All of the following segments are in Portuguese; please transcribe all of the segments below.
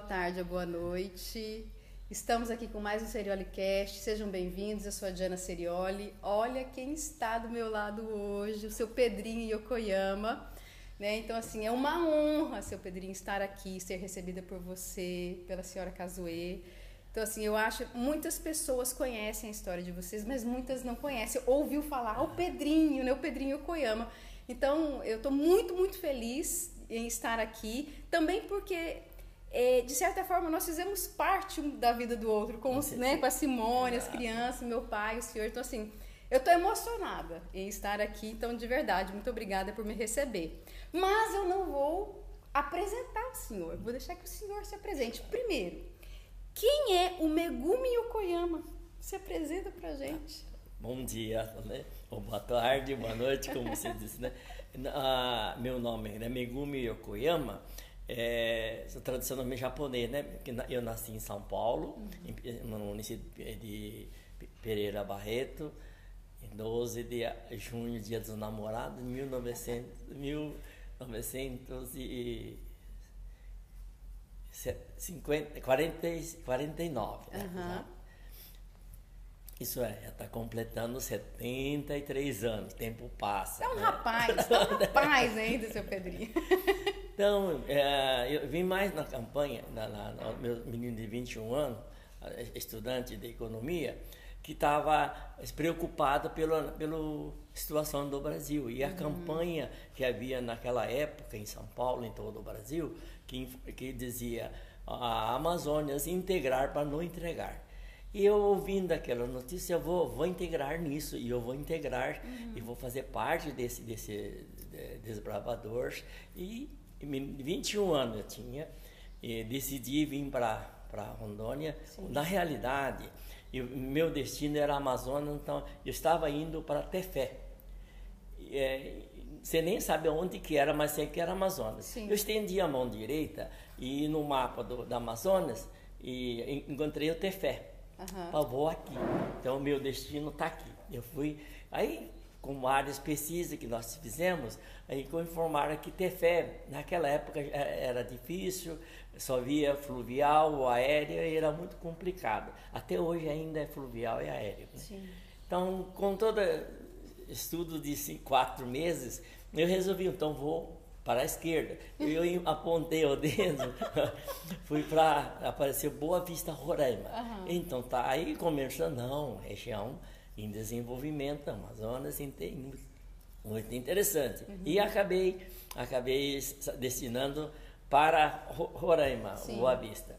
boa tarde, boa noite. Estamos aqui com mais um Seriolicast. Sejam bem-vindos. Eu sou a Diana Serioli. Olha quem está do meu lado hoje, o seu Pedrinho Yokoyama. Né? Então, assim, é uma honra, seu Pedrinho, estar aqui, ser recebida por você, pela senhora Kazuê. Então, assim, eu acho muitas pessoas conhecem a história de vocês, mas muitas não conhecem. Ouviu falar, ah, o Pedrinho, né? O Pedrinho Yokoyama. Então, eu estou muito, muito feliz em estar aqui. Também porque é, de certa forma, nós fizemos parte da vida do outro, com, os, né, com a Simone, as crianças, meu pai, o senhor. Então, assim, eu estou emocionada em estar aqui. Então, de verdade, muito obrigada por me receber. Mas eu não vou apresentar o senhor. Vou deixar que o senhor se apresente. Primeiro, quem é o Megumi Yokoyama? Se apresenta pra gente. Bom dia, né? Ou boa tarde, boa noite, como você disse, né? Ah, meu nome é Megumi Yokoyama é, tradicionalmente japonês, né? Eu nasci em São Paulo, uhum. no município de Pereira Barreto, em 12 de junho, dia dos namorados, de 1900, 1950, 40, 49. Né? Isso é, está completando 73 anos, tempo passa. É um né? rapaz, é um rapaz ainda, seu Pedrinho. Então, é, eu vim mais na campanha, na, na, na, meu menino de 21 anos, estudante de economia, que estava preocupado pela, pela situação do Brasil. E a uhum. campanha que havia naquela época em São Paulo, em todo o Brasil, que, que dizia a Amazônia se integrar para não entregar. E eu ouvindo aquela notícia, eu vou, vou integrar nisso, e eu vou integrar, uhum. e vou fazer parte desse, desse de, desbravadores. E 21 anos eu tinha, e decidi vir para Rondônia. Sim. Na realidade, eu, meu destino era Amazonas, então eu estava indo para Tefé. É, você nem sabe onde que era, mas sei que era Amazonas. Sim. Eu estendi a mão direita e no mapa do, da Amazonas e encontrei o Tefé. Uhum. Eu vou aqui. Então, o meu destino está aqui. Eu fui. Aí, com áreas pesquisas que nós fizemos, aí informaram que ter fé, naquela época era difícil, só via fluvial ou aérea e era muito complicado. Até hoje ainda é fluvial e aéreo. Né? Então, com todo estudo de cinco, quatro meses, eu resolvi, então vou para a esquerda. Eu apontei o dedo, fui para apareceu Boa Vista, Roraima. Uhum. Então tá aí começando, não, região em desenvolvimento, Amazonas tem muito interessante. Uhum. E acabei acabei destinando para Roraima, Sim. Boa Vista.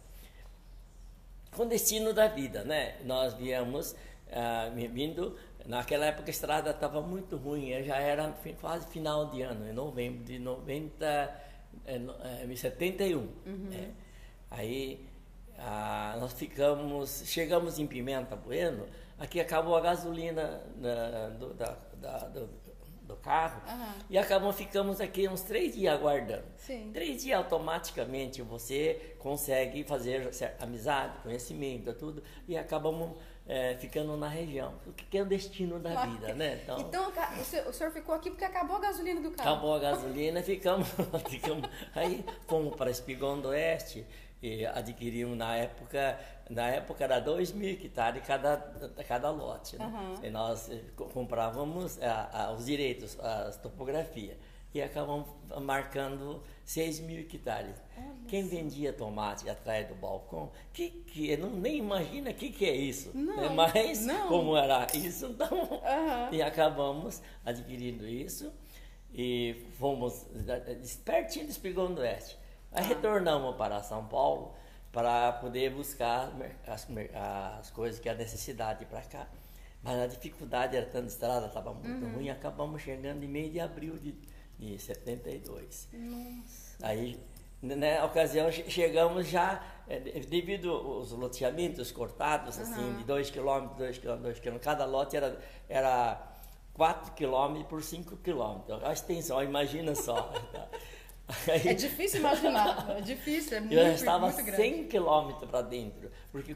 Com destino da vida, né? Nós viemos uh, vindo Naquela época a estrada estava muito ruim, já era quase final de ano, em novembro de 90, é, 71. Uhum. Né? Aí ah, nós ficamos, chegamos em Pimenta Bueno, aqui acabou a gasolina na, do, da, da, do, do, carro uhum. e acabamos, ficamos aqui uns três dias aguardando. Sim. Três dias automaticamente você consegue fazer amizade, conhecimento, tudo, e acabamos é, ficando na região. O que é o destino da claro. vida, né? Então, então o, senhor, ficou aqui porque acabou a gasolina do carro. Acabou a gasolina, ficamos, ficamos aí fomos para Espigão do Oeste e adquirimos na época, na época era 2 mil hectares cada, cada lote. Né? Uhum. E nós eh, comprávamos a, a, os direitos, a topografia e acabamos marcando 6 mil hectares. Olha Quem vendia tomate atrás do balcão, que, que não, nem imagina o que, que é isso. Não, né? Mas não. como era isso, então. Uhum. E acabamos adquirindo isso e fomos pertinho do Espigão do Oeste. Aí ah. retornamos para São Paulo para poder buscar as, as coisas que a necessidade para cá. Mas a dificuldade era tanta estrada, estava muito uhum. ruim, acabamos chegando em meio de abril de de 72. Nossa. Aí, na ocasião, chegamos já, é, devido aos loteamentos cortados, uhum. assim, de 2 km, 2 km, 2 km, cada lote era, era 4 km por 5 km. A extensão, imagina só. Aí, é difícil imaginar, é difícil, é muito, Eu estava muito grande. 100 km para dentro, porque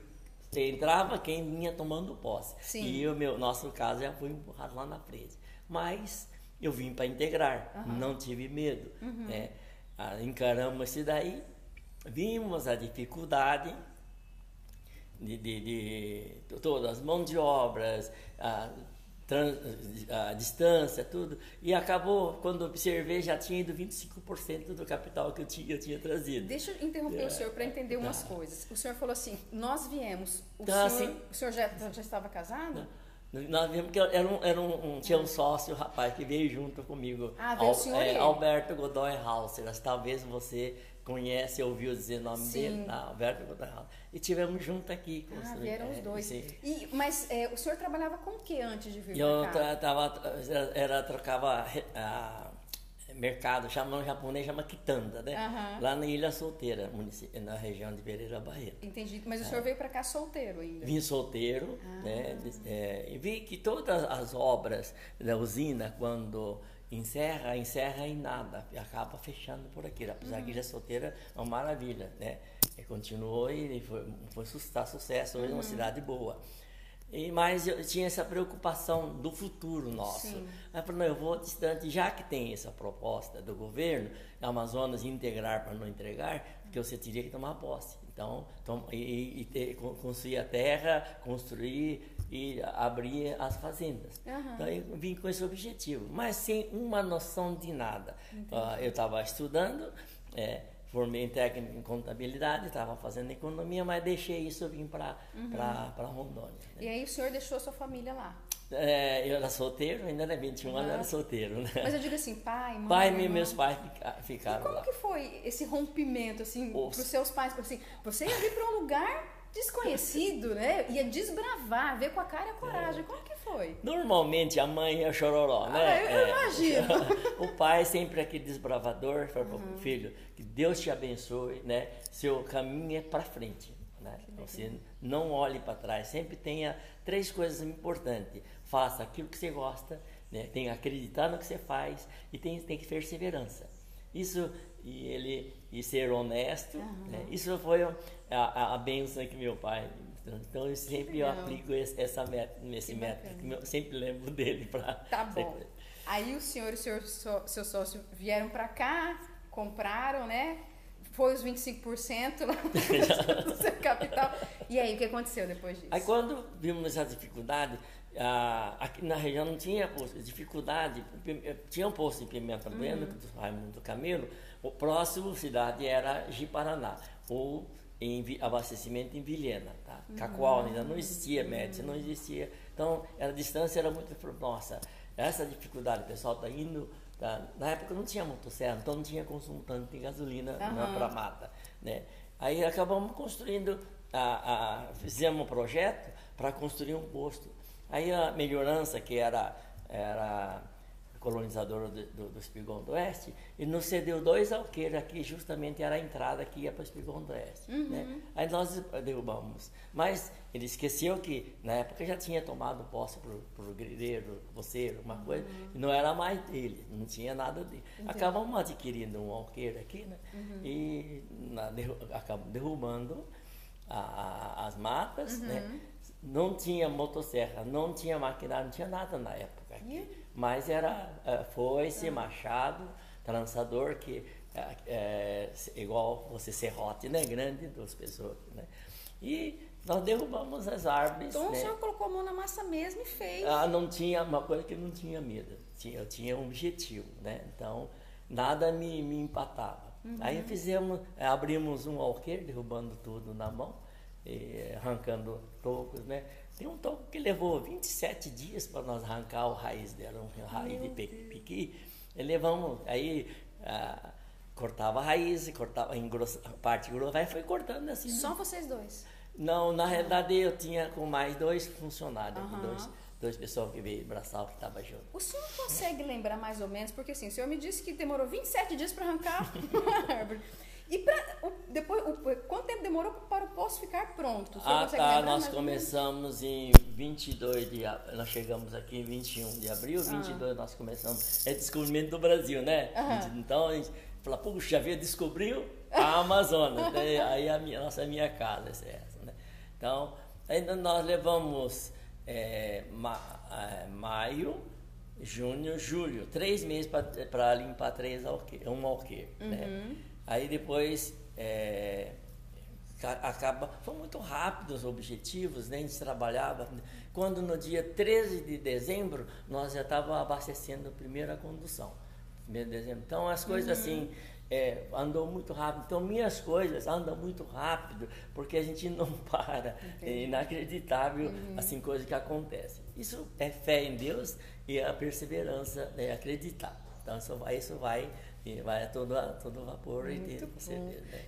entrava quem vinha tomando posse. Sim. E o meu nosso caso já foi empurrado lá na frente. Mas eu vim para integrar, uhum. não tive medo. Uhum. Né? Ah, encaramos isso daí vimos a dificuldade de, de, de todas as mãos de obras, a, trans, a distância, tudo. E acabou, quando observei, já tinha ido 25% do capital que eu tinha, eu tinha trazido. Deixa eu interromper é, o senhor para entender umas tá. coisas. O senhor falou assim, nós viemos, o, tá, senhor, assim, o senhor já, já estava casado? Não. Nós vimos que era um, era um, um, tinha um sócio, rapaz, que veio junto comigo. Ah, veio Al, o senhor é, Alberto Godoy Hauser. Talvez você conhece, ouviu dizer o nome Sim. dele, ah, Alberto Godoy Hauser. E tivemos junto aqui. Ah, vieram os é, dois. E, mas é, o senhor trabalhava com o que antes de vir Eu para cá? Tava, era, era, trocava a, mercado, chamam japonês, chama Quitanda, né? Uhum. Lá na Ilha Solteira, na região de Pereira Barreiro. Entendi. Mas o senhor é. veio para cá solteiro ainda? Vim solteiro, ah. né? É, e vi que todas as obras da usina, quando encerra, encerra em nada, acaba fechando por aqui. Apesar uhum. que Ilha Solteira é uma maravilha, né? E continuou e foi, foi está sucesso, hoje é uma uhum. cidade boa. E, mas eu tinha essa preocupação do futuro nosso. Sim. Eu falei, eu vou distante, já que tem essa proposta do governo, Amazonas integrar para não entregar, que você teria que tomar posse. Então, tom, e, e ter, construir a terra, construir e abrir as fazendas. Uhum. Então, eu vim com esse objetivo, mas sem uma noção de nada. Uh, eu estava estudando, é, formei em técnico em contabilidade, estava fazendo economia, mas deixei isso vim para uhum. Rondônia. Né? E aí o senhor deixou a sua família lá? É, eu era solteiro, ainda era 21 uhum. anos, era solteiro, né? Mas eu digo assim, pai, mãe... Pai e meus pais ficaram e como lá. que foi esse rompimento, assim, para os seus pais? Assim, você ia vir para um lugar desconhecido, né? Ia desbravar, ver com a cara e a coragem. É. Como que foi? Normalmente a mãe é chororó, né? Ah, eu é. imagino. o pai é sempre aquele desbravador, fala uhum. filho, que Deus te abençoe, né? Seu caminho é para frente, né? Você não olhe para trás, sempre tenha três coisas importantes. Faça aquilo que você gosta, né? Tem que acreditar no que você faz e tem, tem que perseverança. Isso e ele e ser honesto. Uhum. Né? Isso foi a, a, a benção que meu pai. Então eu sempre eu aplico esse, essa meta, esse que método. Eu sempre lembro dele para. Tá bom. Sempre... Aí o senhor e o seu, seu sócio vieram para cá, compraram, né? Foi os 25% lá do seu capital. E aí, o que aconteceu depois disso? Aí quando vimos essa dificuldade, ah, aqui na região não tinha posto, dificuldade, tinha um posto de pimenta bueno, uhum. do Raimundo Camelo, o próximo cidade era Jiparaná, ou em abastecimento em Vilhena, tá? Uhum. Cacoal ainda não existia, Médici não existia, então a distância era muito, nossa, essa dificuldade, o pessoal está indo, tá? na época não tinha motosserra, então não tinha consumo tanto de gasolina uhum. para mata, né? Aí acabamos construindo, a, a, fizemos um projeto para construir um posto Aí a melhorança, que era, era colonizadora do, do, do Espigão do Oeste, e nos cedeu dois alqueires aqui, justamente era a entrada que ia para o Espigão do Oeste. Uhum. Né? Aí nós derrubamos. Mas ele esqueceu que na época já tinha tomado posse para o grileiro, voceiro, uma coisa, uhum. e não era mais dele, não tinha nada dele. Entendi. Acabamos adquirindo um alqueire aqui, né? Uhum. E na, derru acabamos derrubando a, a, as matas, né? Uhum não tinha motosserra, não tinha maquinário, não tinha nada na época aqui. Mas era é, foice, machado, trançador, que é, é, igual você serrote, né? Grande, duas pessoas, né? E nós derrubamos as árvores. Então né? o senhor colocou a mão na massa mesmo e fez. Ah, não tinha, uma coisa que não tinha medo. Tinha, eu tinha um objetivo, né? Então, nada me, me empatava. Uhum. Aí fizemos, abrimos um alqueire, derrubando tudo na mão arrancando tocos, né? Tem um toco que levou 27 dias para nós arrancar o raiz dela, um raiz Meu de piqui. E levamos, aí ah, cortava a raiz, cortava em grossa, a parte grossa, aí foi cortando assim. Só né? vocês dois? Não, na realidade eu tinha com mais dois funcionários, uhum. dois, dois pessoas que veio braçal que estava junto. O senhor consegue lembrar mais ou menos, porque assim, o senhor me disse que demorou 27 dias para arrancar uma árvore. E pra, o, depois, o, quanto tempo demorou para o posto ficar pronto? Ah, tá. Nós começamos em 22 de abril. Nós chegamos aqui em 21 de abril. Ah. 22 nós começamos. É descobrimento do Brasil, né? Uhum. Então a gente fala, puxa, havia descobriu a Amazônia. né? Aí a minha, nossa a minha casa é essa, né? Então, ainda nós levamos é, ma, é, maio, junho, julho, três meses para limpar três alqueires, um alqueire, né? uhum. né? Aí depois é, acaba. Foi muito rápido os objetivos, né? a gente trabalhava. Quando no dia 13 de dezembro nós já estávamos abastecendo a primeira condução. Primeiro de dezembro. Então as coisas uhum. assim. É, andou muito rápido. Então, minhas coisas andam muito rápido, porque a gente não para. Entendi. É inacreditável, uhum. assim, coisas que acontecem. Isso é fé em Deus e a perseverança, é acreditar. Então, isso vai, isso vai, vai a todo, a todo vapor muito e com certeza. Né?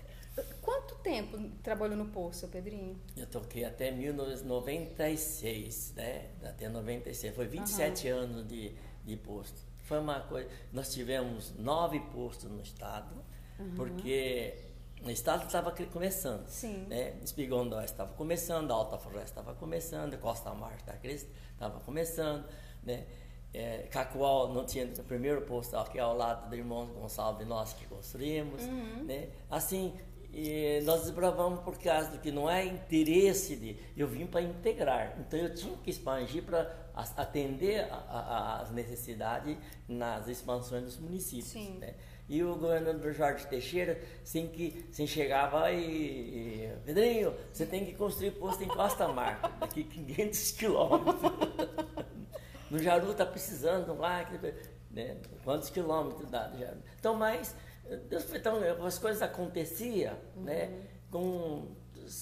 Quanto tempo trabalhou no posto, seu Pedrinho? Eu toquei até 1996, né? Até 96. Foi 27 uhum. anos de, de posto. Foi uma coisa. Nós tivemos nove postos no estado, uhum. porque o estado estava começando. Sim. Né? Espigondó estava começando, a Alta Floresta estava começando, Costa Mar estava começando, né? É, Cacoal não tinha o primeiro posto aqui ao lado do irmão Gonçalves nós que construímos, uhum. né? Assim, e nós desbravamos por causa do que não é interesse de. Eu vim para integrar. Então eu tinha que expandir para atender as necessidades nas expansões dos municípios. Né? E o governador Jorge Teixeira, sem que sem chegava e, e Pedrinho, você tem que construir posto em Costa Marca, daqui 500 quilômetros. no Jaru está precisando lá, né? quantos quilômetros dá do Jaru. Então, mas Deus, então, as coisas aconteciam, uhum. né? Com,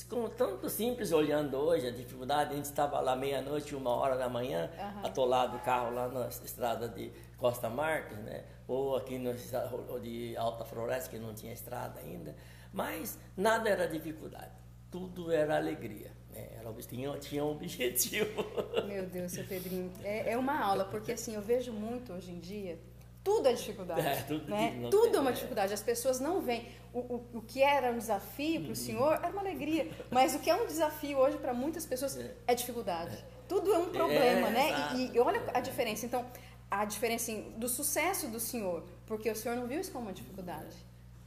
com tanto simples olhando hoje, a dificuldade, a gente estava lá meia-noite, uma hora da manhã, uhum. atolado o carro lá na estrada de Costa Marques, né? Ou aqui no de Alta Floresta, que não tinha estrada ainda. Mas nada era dificuldade, tudo era alegria. Né? Era, tinha, tinha um objetivo. Meu Deus, seu Pedrinho, é, é uma aula, porque assim, eu vejo muito hoje em dia tudo é dificuldade. É, tudo, né? tudo é uma dificuldade. As pessoas não veem. O, o, o que era um desafio para o uhum. senhor era uma alegria. Mas o que é um desafio hoje para muitas pessoas é, é dificuldade. Tudo é um problema, é, né? E, e, olha a diferença. Então, a diferença assim, do sucesso do senhor, porque o senhor não viu isso como uma dificuldade.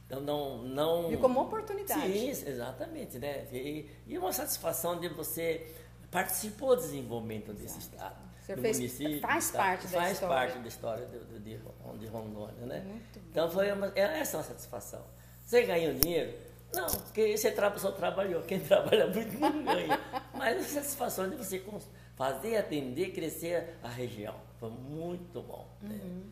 Então, não, não... Viu como uma oportunidade. Sim, exatamente. Né? E, e uma satisfação de você participou do desenvolvimento Exato. desse Estado do fez, município. Faz tá, parte da faz história. Faz parte da história de, de, de Rondônia, né? Muito então foi uma, é essa é uma satisfação. Você ganhou dinheiro? Não, porque você só trabalhou. Quem trabalha muito não ganha. Mas a satisfação de você fazer, atender, crescer a região. Foi muito bom. Né? Uhum.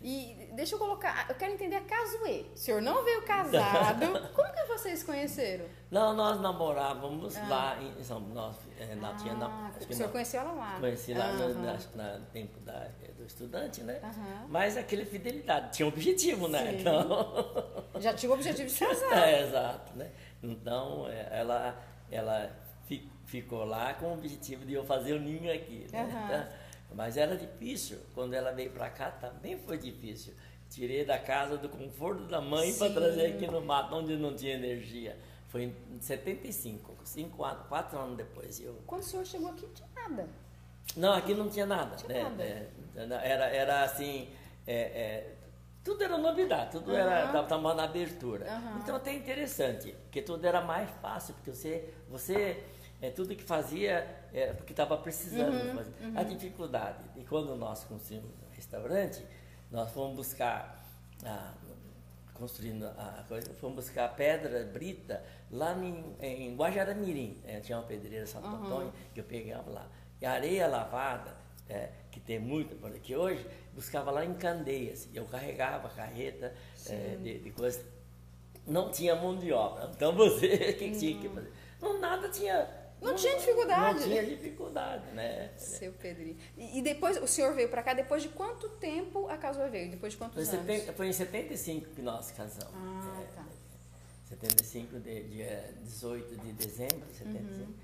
E deixa eu colocar, eu quero entender a Casuê. O senhor não veio casado. Como que vocês conheceram? Não, nós namorávamos ah. lá em São nós, é, na, ah, tinha, na, o senhor conheceu ela lá? Conheci lá no na, na, tempo da, do estudante, né? Mas aquele fidelidade, tinha um objetivo, né? Sim. Então... Já tinha o objetivo de se casar. É, exato, né? Então, é, ela, ela ficou lá com o objetivo de eu fazer o ninho aqui, né? Então, mas era difícil. Quando ela veio para cá também foi difícil. Tirei da casa do conforto da mãe para trazer aqui no mato, onde não tinha energia. Foi em 75, cinco anos, quatro anos depois. Eu... Quando o senhor chegou aqui, não tinha nada. Não, aqui não tinha nada. Não tinha né? nada. É, era, era assim, é, é, tudo era novidade, tudo uhum. era estava na abertura. Uhum. Então até interessante, porque tudo era mais fácil, porque você, você é, tudo que fazia é, porque estava precisando uhum, fazer. Uhum. A dificuldade. E quando nós construímos o restaurante, nós fomos buscar, a, construindo a coisa, fomos buscar pedra, brita, lá em, em Guajaramirim. É, tinha uma pedreira Santo uhum. Antônio que eu pegava lá. E areia lavada, é, que tem muito por aqui hoje, buscava lá em Candeias. Eu carregava carreta é, de, de coisas. Não tinha mão de obra. Então você, o que, que tinha que fazer? Não, nada tinha não, não, tinha dificuldade. Não tinha dificuldade, né? Seu Pedrinho. E, e depois, o senhor veio para cá, depois de quanto tempo a casa veio? Depois de quantos foi anos? 70, foi em 75 que nós casamos. Ah, é, tá. 75, de, dia 18 de dezembro, 75. Uhum.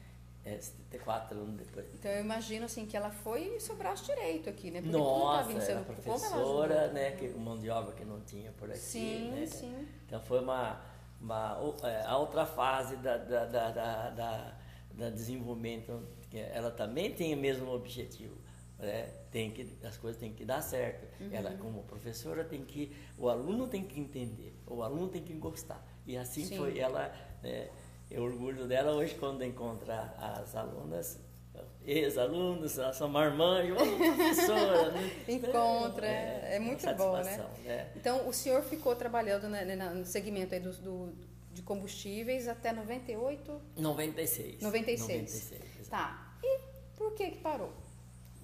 É, 74 anos depois. Então eu imagino assim que ela foi seu braço direito aqui, né? Porque Nossa, tudo era professora, né? Que, mão de obra que não tinha por aqui. Sim, né? sim. Então foi uma, uma é, a outra fase da, da, da, da da desenvolvimento, ela também tem o mesmo objetivo. Né? Tem que, as coisas têm que dar certo. Uhum. Ela, como professora, tem que, o aluno tem que entender, o aluno tem que gostar. E assim Sim. foi ela. Né? Eu orgulho dela hoje quando encontra as alunas, ex-alunos, a sua marmã, professora. Né? Encontra, é, é, é muito bom, né? né? Então, o senhor ficou trabalhando né, no segmento aí do, do de combustíveis até 98? 96. 96. 96 exato. Tá. E por que que parou?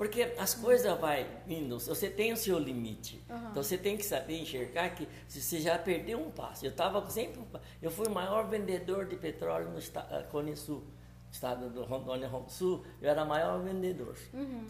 Porque as coisas vai vindo, você tem o seu limite. Então você tem que saber enxergar que se você já perdeu um passo. Eu estava sempre, eu fui o maior vendedor de petróleo no estado, Cone Sul, estado do Rondônia Sul, eu era o maior vendedor.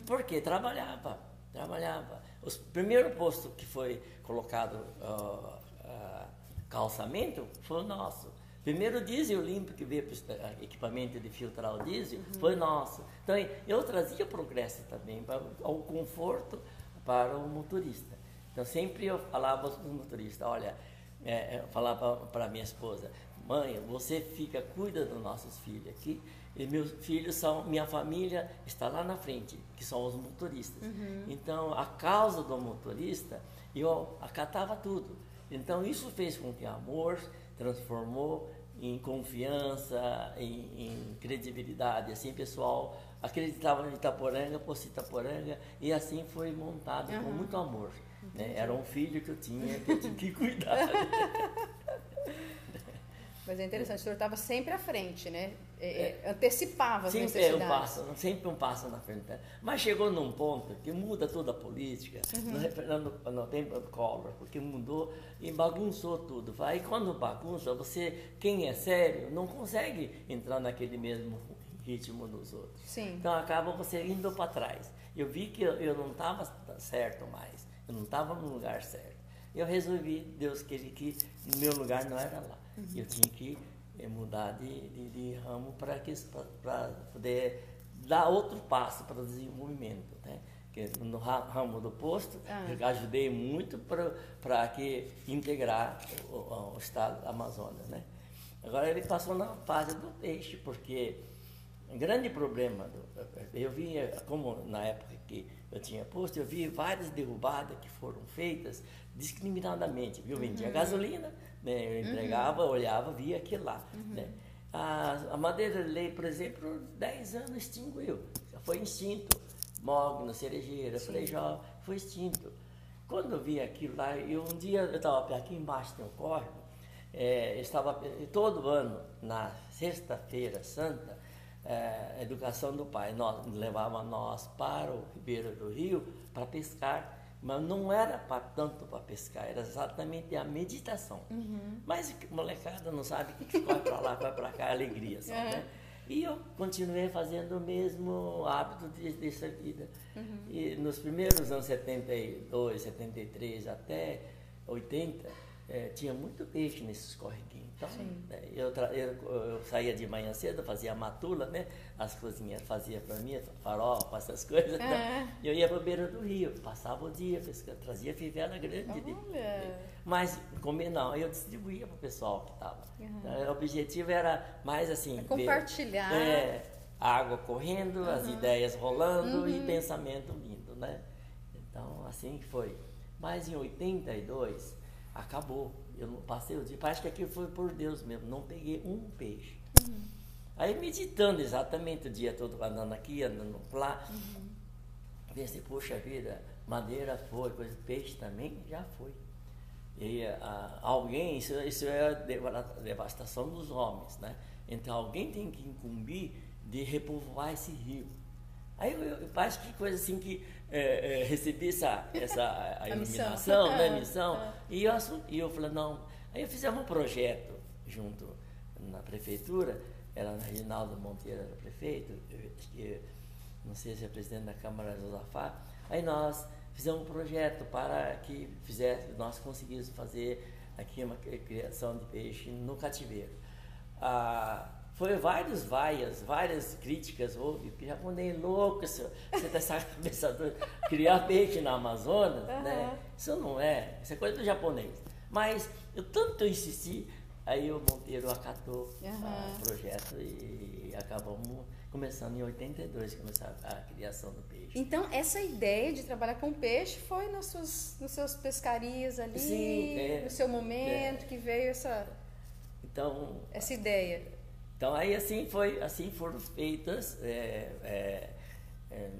Porque trabalhava, trabalhava. O primeiro posto que foi colocado ó, ah, calçamento foi o nosso. Primeiro diesel limpo que veio para o equipamento de filtrar o diesel foi nosso. Então eu trazia progresso também, para o conforto para o motorista. Então sempre eu falava para o motorista, olha, é, eu falava para minha esposa, mãe, você fica, cuida dos nossos filhos aqui, e meus filhos são, minha família está lá na frente, que são os motoristas. Então a causa do motorista, eu acatava tudo. Então isso fez com que amor transformou em confiança, em, em credibilidade. Assim, pessoal acreditava em Itaporanga, por Itaporanga, e assim foi montado com muito amor. Né? Era um filho que eu tinha, que eu tinha que cuidar. Mas é interessante, o senhor estava sempre à frente, né? É, é, antecipava as sempre necessidades. É um passo, sempre um passo na frente. né? Mas chegou num ponto que muda toda a política, Uhum. no, no tempo do Collor, porque mudou e bagunçou tudo. Aí quando bagunça, você, quem é sério, não consegue entrar naquele mesmo ritmo dos outros. Sim. Então acaba você indo para trás. Eu vi que eu, eu não estava certo mais, eu não estava no lugar certo. Eu resolvi, Deus queria que meu lugar não era lá. Eu tinha que eh, mudar de, de, de ramo para poder dar outro passo para o desenvolvimento. Né? No ra- ramo do posto, Ah. eu ajudei muito para que integrar o, o- o estado do Amazonas. Né? Agora ele passou na fase do peixe, porque um grande problema, do, eu vi, como na época que eu tinha posto, eu vi várias derrubadas que foram feitas discriminadamente, viu? Vendia gasolina, né? eu entregava, olhava, via aquilo lá. Né? A, a madeira de lei, por exemplo, 10 anos extinguiu, foi extinto. Mogno, cerejeira, frejó, foi extinto. Quando eu vi aquilo lá, eu, um dia eu estava aqui embaixo tem um córrego, é, eu estava todo ano, na sexta-feira santa, é, a educação do pai, nós levava nós para o Ribeiro do Rio para pescar, mas não era pra, tanto para pescar, era exatamente a meditação. Mas a molecada não sabe que vai para lá, vai para cá, é alegria só, né? E eu continuei fazendo o mesmo hábito de, dessa vida. E nos primeiros anos 72, 73 até 80, eh, tinha muito peixe nesses correguinhos. Então, né, eu, eu, eu saía de manhã cedo, fazia matula, né? As cozinheiras faziam para mim, farofa, essas coisas. então, É. Eu ia para beira do rio, passava o dia trazia fivela grande. de- Olha. mas comer não, eu distribuía para o pessoal que estava. o objetivo era mais assim. É ver- compartilhar. é, água correndo, as ideias rolando e pensamento lindo, né? Então, assim que foi. Mas em 82, acabou. Eu não passei o dia. Parece que aquilo foi por Deus mesmo. Não peguei um peixe. Aí meditando exatamente o dia todo, andando aqui, andando lá. Pensei, poxa vida, madeira foi, coisa, peixe também já foi. E ah, alguém, isso, isso é a deva- devastação dos homens, né? Então alguém tem que incumbir de repovoar esse rio. Aí eu, eu parece que coisa assim que eh, eh, recebi essa, essa a missão. iluminação, né, Ah, missão, ah. e eu, e eu falei, não. Aí fizemos um projeto junto na prefeitura, era na Reginaldo Monteiro, era prefeito, eu que, não sei se é presidente da Câmara Josafá. Aí nós fizemos um projeto para que fizesse, nós conseguíssemos fazer aqui uma cri- criação de peixe no cativeiro. Ah, foi vários vaias, várias críticas, houve, que japonês louco, senhor, você está essa cabeça doida, criar peixe na Amazonas, né? Aham. Isso não é, isso é coisa do japonês. Mas eu tanto insisti, aí o Monteiro acatou ah, o projeto e acabamos começando em 82, começar a criação do peixe. Então, essa ideia de trabalhar com peixe foi nas suas, nos seus pescarias ali, Sim, é. no seu momento, É. que veio essa, Então, essa ideia. Então aí assim foi, assim foram feitas. É, é, é,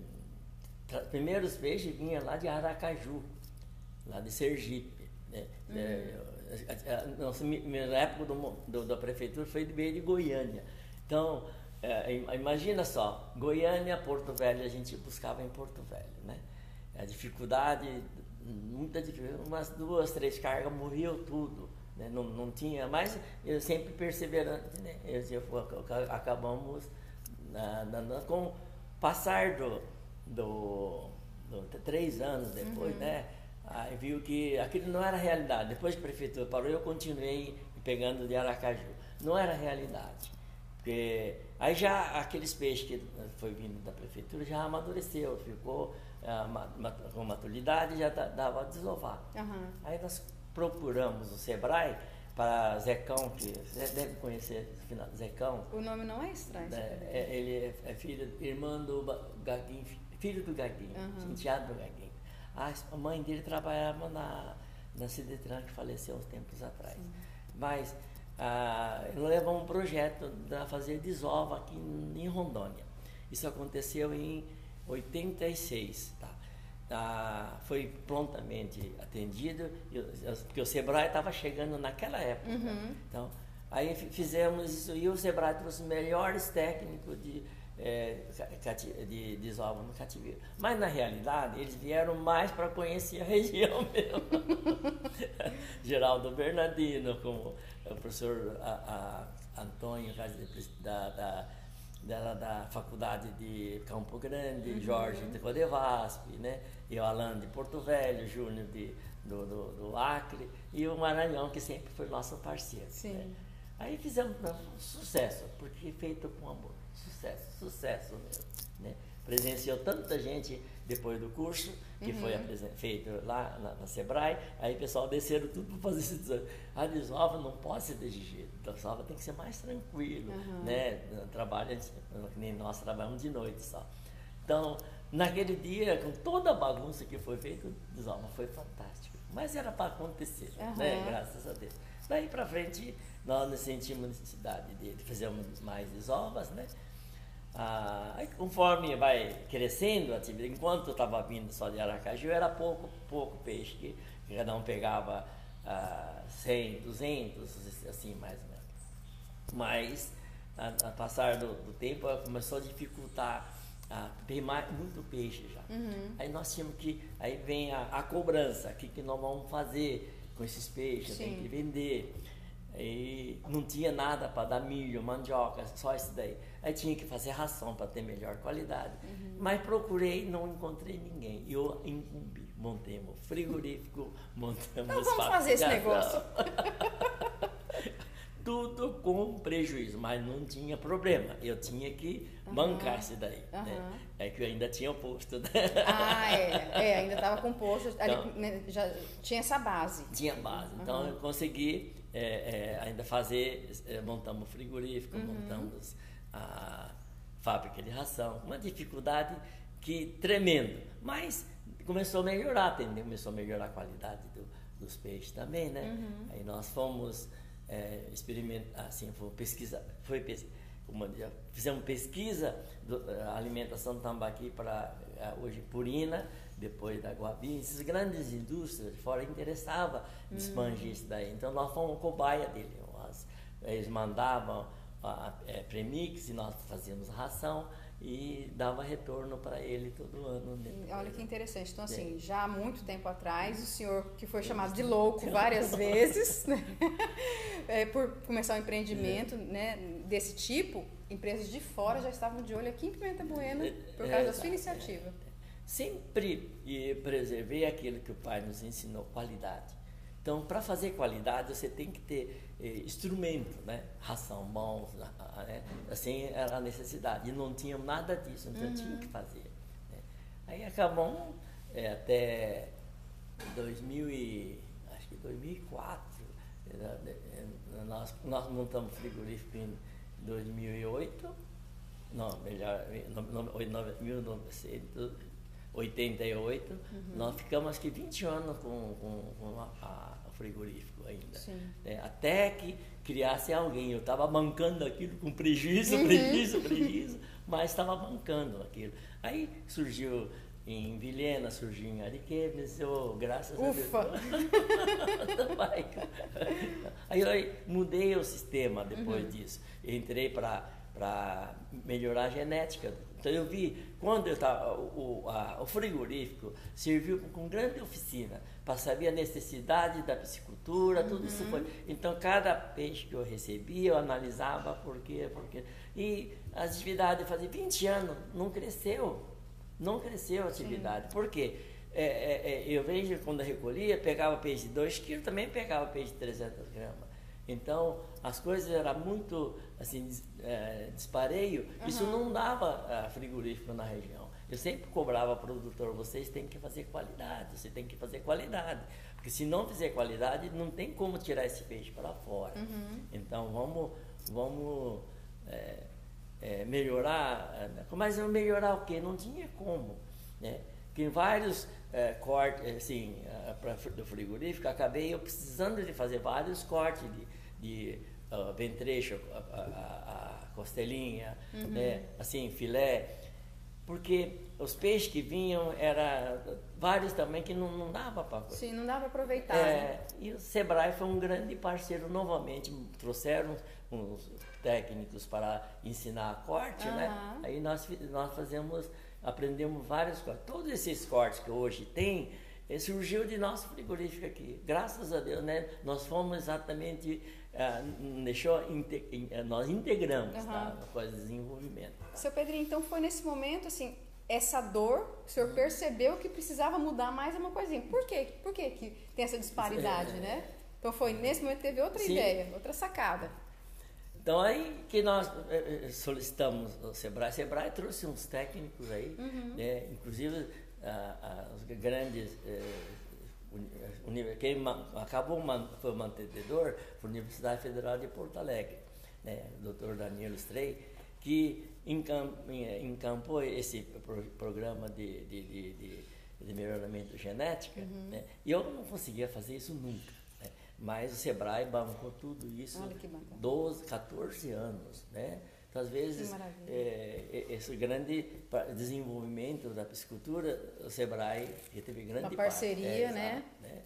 primeiros peixes vinham lá de Aracaju, lá de Sergipe. Né? Uhum. É, nossa, minha época do, do, da prefeitura foi de meio de Goiânia. Então, é, imagina só, Goiânia, Porto Velho, a gente buscava em Porto Velho, né? A dificuldade, muita dificuldade, umas duas, três cargas, morriam tudo. Né? Não, não tinha, mas eu sempre perseverante, né? Eu, eu, acabamos na, na, na, com passar do, do, do, três anos depois, uhum. né? Aí viu que aquilo não era realidade. Depois que a prefeitura parou, eu continuei pegando de Aracaju. Não era realidade. Porque aí já aqueles peixes que foi vindo da prefeitura já amadureceu, ficou uh, com maturidade já dava a desovar. Uhum. Aí nós procuramos o Sebrae para Zecão, que você deve conhecer Zecão. O nome não é estranho. É, é, ele é, é, filho, irmão do Gaguinho, filho do Gaguinho, uhum. enteado do Gaguinho. A, mãe dele trabalhava na, na Cidetran, que faleceu uns tempos atrás. Sim. Mas ah, levou um projeto para fazer desova aqui em Rondônia. Isso aconteceu em 86, tá? Ah, foi prontamente atendido, porque o Sebrae estava chegando naquela época. Uhum. Então, aí fizemos isso e o Sebrae trouxe os melhores técnicos de, é, de desova no cativeiro. Mas, na realidade, eles vieram mais para conhecer a região mesmo. Geraldo Bernardino, como o professor a, a Antônio da, da, da, da, Faculdade de Campo Grande, uhum. Jorge de Codevasp, né? e o Alan de Porto Velho, Júnior de, do, do, do, Acre, e o Maranhão, que sempre foi nosso parceiro. Sim. Né? Aí fizemos um sucesso, porque feito com amor. Sucesso, sucesso mesmo. Né? Presenciou tanta gente depois do curso, que uhum. foi feito lá na, na, Sebrae, aí o pessoal desceram tudo para fazer esse A desova não pode ser desse jeito, a desova tem que ser mais tranquilo, uhum. né? Trabalha, nem nós trabalhamos de noite só. Então, naquele dia, com toda a bagunça que foi feita, a desova foi fantástico. Mas era para acontecer, uhum. né? Graças a Deus. Daí para frente, nós nos sentimos necessidade de, de fazer mais desovas, né? Ah, conforme vai crescendo a atividade, enquanto eu estava vindo só de Aracaju, era pouco, pouco peixe, que, cada um pegava ah, 100, 200, assim mais ou menos. Mas, a, a passar do, do, tempo, começou a dificultar a ter mais, muito peixe já. Uhum. Aí nós tínhamos que, aí vem a, a cobrança, o que, que nós vamos fazer com esses peixes, Sim. tem que vender. E não tinha nada para dar milho, mandioca, só isso daí. Aí tinha que fazer ração para ter melhor qualidade. Uhum. Mas procurei, não encontrei ninguém. E eu incumbi. Montemos frigorífico, montamos então vamos fazer esse negócio. Tudo com prejuízo, mas não tinha problema. Eu tinha que uhum. bancar isso daí. Uhum. Né? É que eu ainda tinha o posto. Né? Ah, é. é ainda estava com posto. Então, ali, né, já tinha essa base. Tinha base. Então eu consegui é, é, ainda fazer, é, montamos frigorífico, uhum. montamos a fábrica de ração, uma dificuldade que tremendo, mas começou a melhorar, entendeu? começou a melhorar a qualidade do, dos peixes também, né? Uhum. Aí nós fomos é, experimentar, assim, foi pesquisa, foi uma, fizemos pesquisa da alimentação do tambaqui para é, hoje Purina, depois da Guabi, essas grandes indústrias de fora interessavam em expandir uhum. isso daí. Então nós fomos cobaia dele. Eles mandavam a, é, premix e nós fazíamos ração e dava retorno para ele todo ano. Né? Olha que interessante. Então, assim, é. já há muito tempo atrás, o senhor, que foi chamado de louco várias vezes, né? é, por começar um empreendimento é. né, desse tipo, empresas de fora já estavam de olho aqui em Pimenta Buena por causa da sua iniciativa. Sempre preservei aquilo que o pai nos ensinou, qualidade. Então, para fazer qualidade, você tem que ter eh, instrumento, né? Ração, mãos, né? assim era a necessidade. E não tinha nada disso, então uhum. tinha que fazer. Né? Aí acabou é, até 2000 e, acho que 2004, né, eh, nós, nós montamos frigorífico em 2008, não, melhor, 1900, 88, uhum. nós ficamos acho que 20 anos com, com, com a, a, o frigorífico ainda. Né? Até que criasse alguém. Eu estava bancando aquilo com prejuízo, uhum. prejuízo, prejuízo, mas estava bancando aquilo. Aí surgiu em Vilhena, surgiu em Ariquemes, eu, graças Ufa. a Deus. aí eu mudei o sistema depois uhum. disso. Eu entrei para melhorar a genética então eu vi quando eu tava, o, a, o frigorífico serviu com grande oficina para saber a necessidade da piscicultura, tudo uhum. isso foi. Então cada peixe que eu recebia eu analisava por quê, por quê. E a atividade fazia 20 anos, não cresceu. Não cresceu a atividade. Sim. Por quê? É, é, é, eu vejo quando eu recolhia, pegava peixe de 2 quilos, também pegava peixe de 300 gramas. Então, as coisas eram muito, assim, é, dispareio. Uhum. Isso não dava é, frigorífico na região. Eu sempre cobrava produtor, vocês têm que fazer qualidade, você tem que fazer qualidade. Porque se não fizer qualidade, não tem como tirar esse peixe para fora. Uhum. Então, vamos, vamos é, é, melhorar. É, mas melhorar o quê? Não tinha como. Né? Porque em vários é, cortes, assim, para do frigorífico, acabei eu precisando de fazer vários cortes de de uh, ventrecho, a, a, a costelinha, uhum. né? assim, filé, porque os peixes que vinham era vários também que não, não dava para sim não dava para aproveitar é, né? e o Sebrae foi um grande parceiro novamente trouxeram uns técnicos para ensinar a corte uhum. né aí nós nós fazemos aprendemos vários cortes todos esses cortes que hoje tem eh, surgiu de nosso frigorífico aqui graças a Deus né nós fomos exatamente é, deixou, é, nós integramos uhum. tá, com o desenvolvimento. Seu Pedrinho, então foi nesse momento, assim, essa dor, o senhor uhum. percebeu que precisava mudar mais uma coisinha. Por quê? Por quê que tem essa disparidade, é, né? Então foi nesse momento teve outra sim. ideia, outra sacada. Então aí que nós solicitamos o Sebrae, o Sebrae trouxe uns técnicos aí, uhum. né? inclusive os grandes eh, quem acabou foi o mantenedor foi a Universidade Federal de Porto Alegre, né, o doutor Daniel Strey, que encampou esse programa de, de, de, de melhoramento genético, uhum. né, e eu não conseguia fazer isso nunca. Né, mas o Sebrae bancou tudo isso 12, 14 anos. Né, então, às vezes, é, esse grande desenvolvimento da piscicultura, o Sebrae teve grande Uma parceria, parte, né? É, né?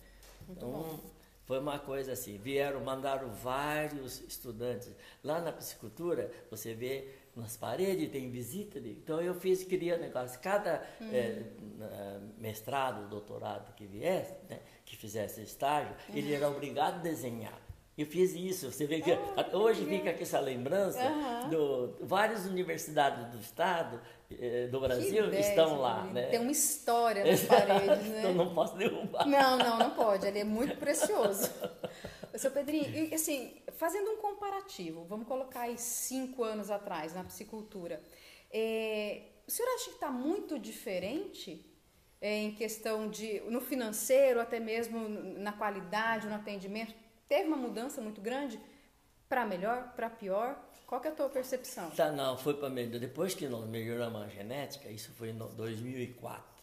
Então, foi uma coisa assim, vieram, mandaram vários estudantes. Lá na piscicultura, você vê nas paredes, tem visita. De, então, eu fiz, queria negócio, cada uhum. é, mestrado, doutorado que viesse, né, que fizesse estágio, uhum. ele era obrigado a desenhar. Eu fiz isso, você vê que ah, hoje fica aqui essa lembrança uhum. do várias universidades do estado eh, do Brasil ideia, estão lá, né? Tem uma história nas paredes, né? então não posso derrubar. Não, não, não pode. Ele é muito precioso. Seu Pedrinho, e, assim, fazendo um comparativo, vamos colocar aí cinco anos atrás na piscicultura, é, o senhor acha que está muito diferente é, em questão de no financeiro, até mesmo na qualidade, no atendimento? Teve uma mudança muito grande para melhor, para pior? Qual que é a tua percepção? Tá, não, foi para melhor. Depois que nós melhoramos a genética, isso foi em 2004.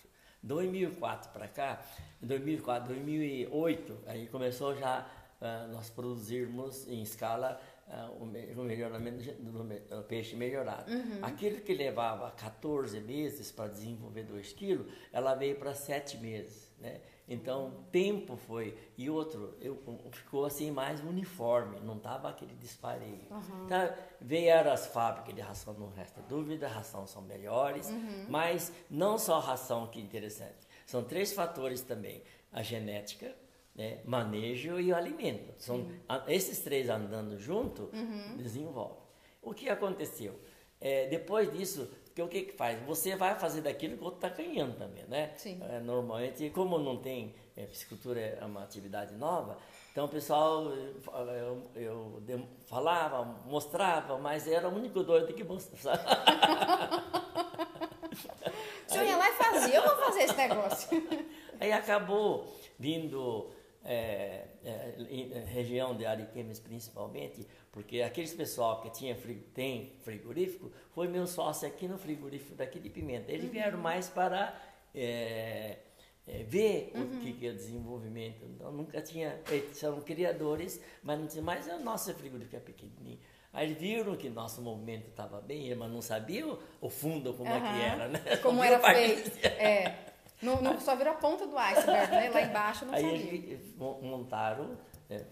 2004 para cá, em 2004, 2008, aí começou já uh, nós produzirmos em escala uh, o, melhoramento do, peixe melhorado. Uhum. Aquilo que levava 14 meses para desenvolver 2 quilos, ela veio para 7 meses, né? Então, tempo foi. E outro, eu, ficou assim mais uniforme, não tava aquele dispareio. Uhum. Tá, vieram as fábricas de ração, não resta dúvida, ração são melhores, uhum. mas não só ração que é interessante. São três fatores também: a genética, né, manejo e o alimento. São uhum. a, esses três andando junto, uhum. desenvolve. O que aconteceu? É, depois disso, porque o que que faz? Você vai fazer daquilo que o outro está ganhando também, né? Sim. É, normalmente, como não tem, é, piscicultura é uma atividade nova, então o pessoal, eu, eu, eu falava, mostrava, mas era o único doido que mostrava. o senhor ia lá e fazia, eu vou fazer esse negócio. Aí acabou vindo é, é, região de Ariquemes principalmente, porque aqueles pessoal que tinha tem frigorífico, foi meu sócio aqui no frigorífico daqui de Pimenta. Eles uhum. vieram mais para é, é, ver uhum. o que, que é desenvolvimento. Então nunca tinha, eles são criadores, mas não tinha mais, o nosso frigorífico é pequenininho. Aí eles viram que nosso movimento estava bem, mas não sabiam o fundo como uhum. é que era, né? Como era feito. É. Não, não só virou a ponta do iceberg, né? Lá embaixo não Aí sabia. eles montaram, é,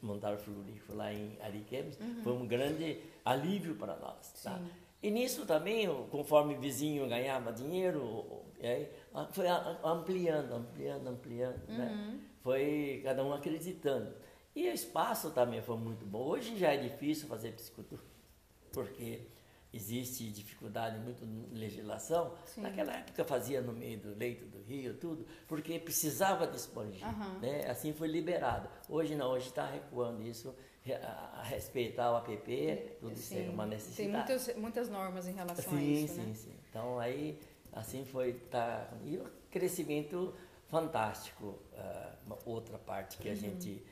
montaram o frigorífico lá em Ariquemes, foi um grande alívio para nós. Tá? E nisso também, conforme o vizinho ganhava dinheiro, aí, foi ampliando, ampliando, ampliando. Né? Foi cada um acreditando. E o espaço também foi muito bom. Hoje já é difícil fazer piscicultura, porque existe dificuldade muito na legislação. Sim. Naquela época fazia no meio do leito do rio, tudo, porque precisava de expandir. Aham. Né? Assim foi liberado. Hoje não, hoje está recuando isso, a, a respeitar o APP, tudo isso é uma Tem necessidade. muitas, muitas normas em relação a Sim, isso, sim, né? sim. Então aí, assim foi, tá, e o crescimento fantástico, ah, outra parte Uhum. que a gente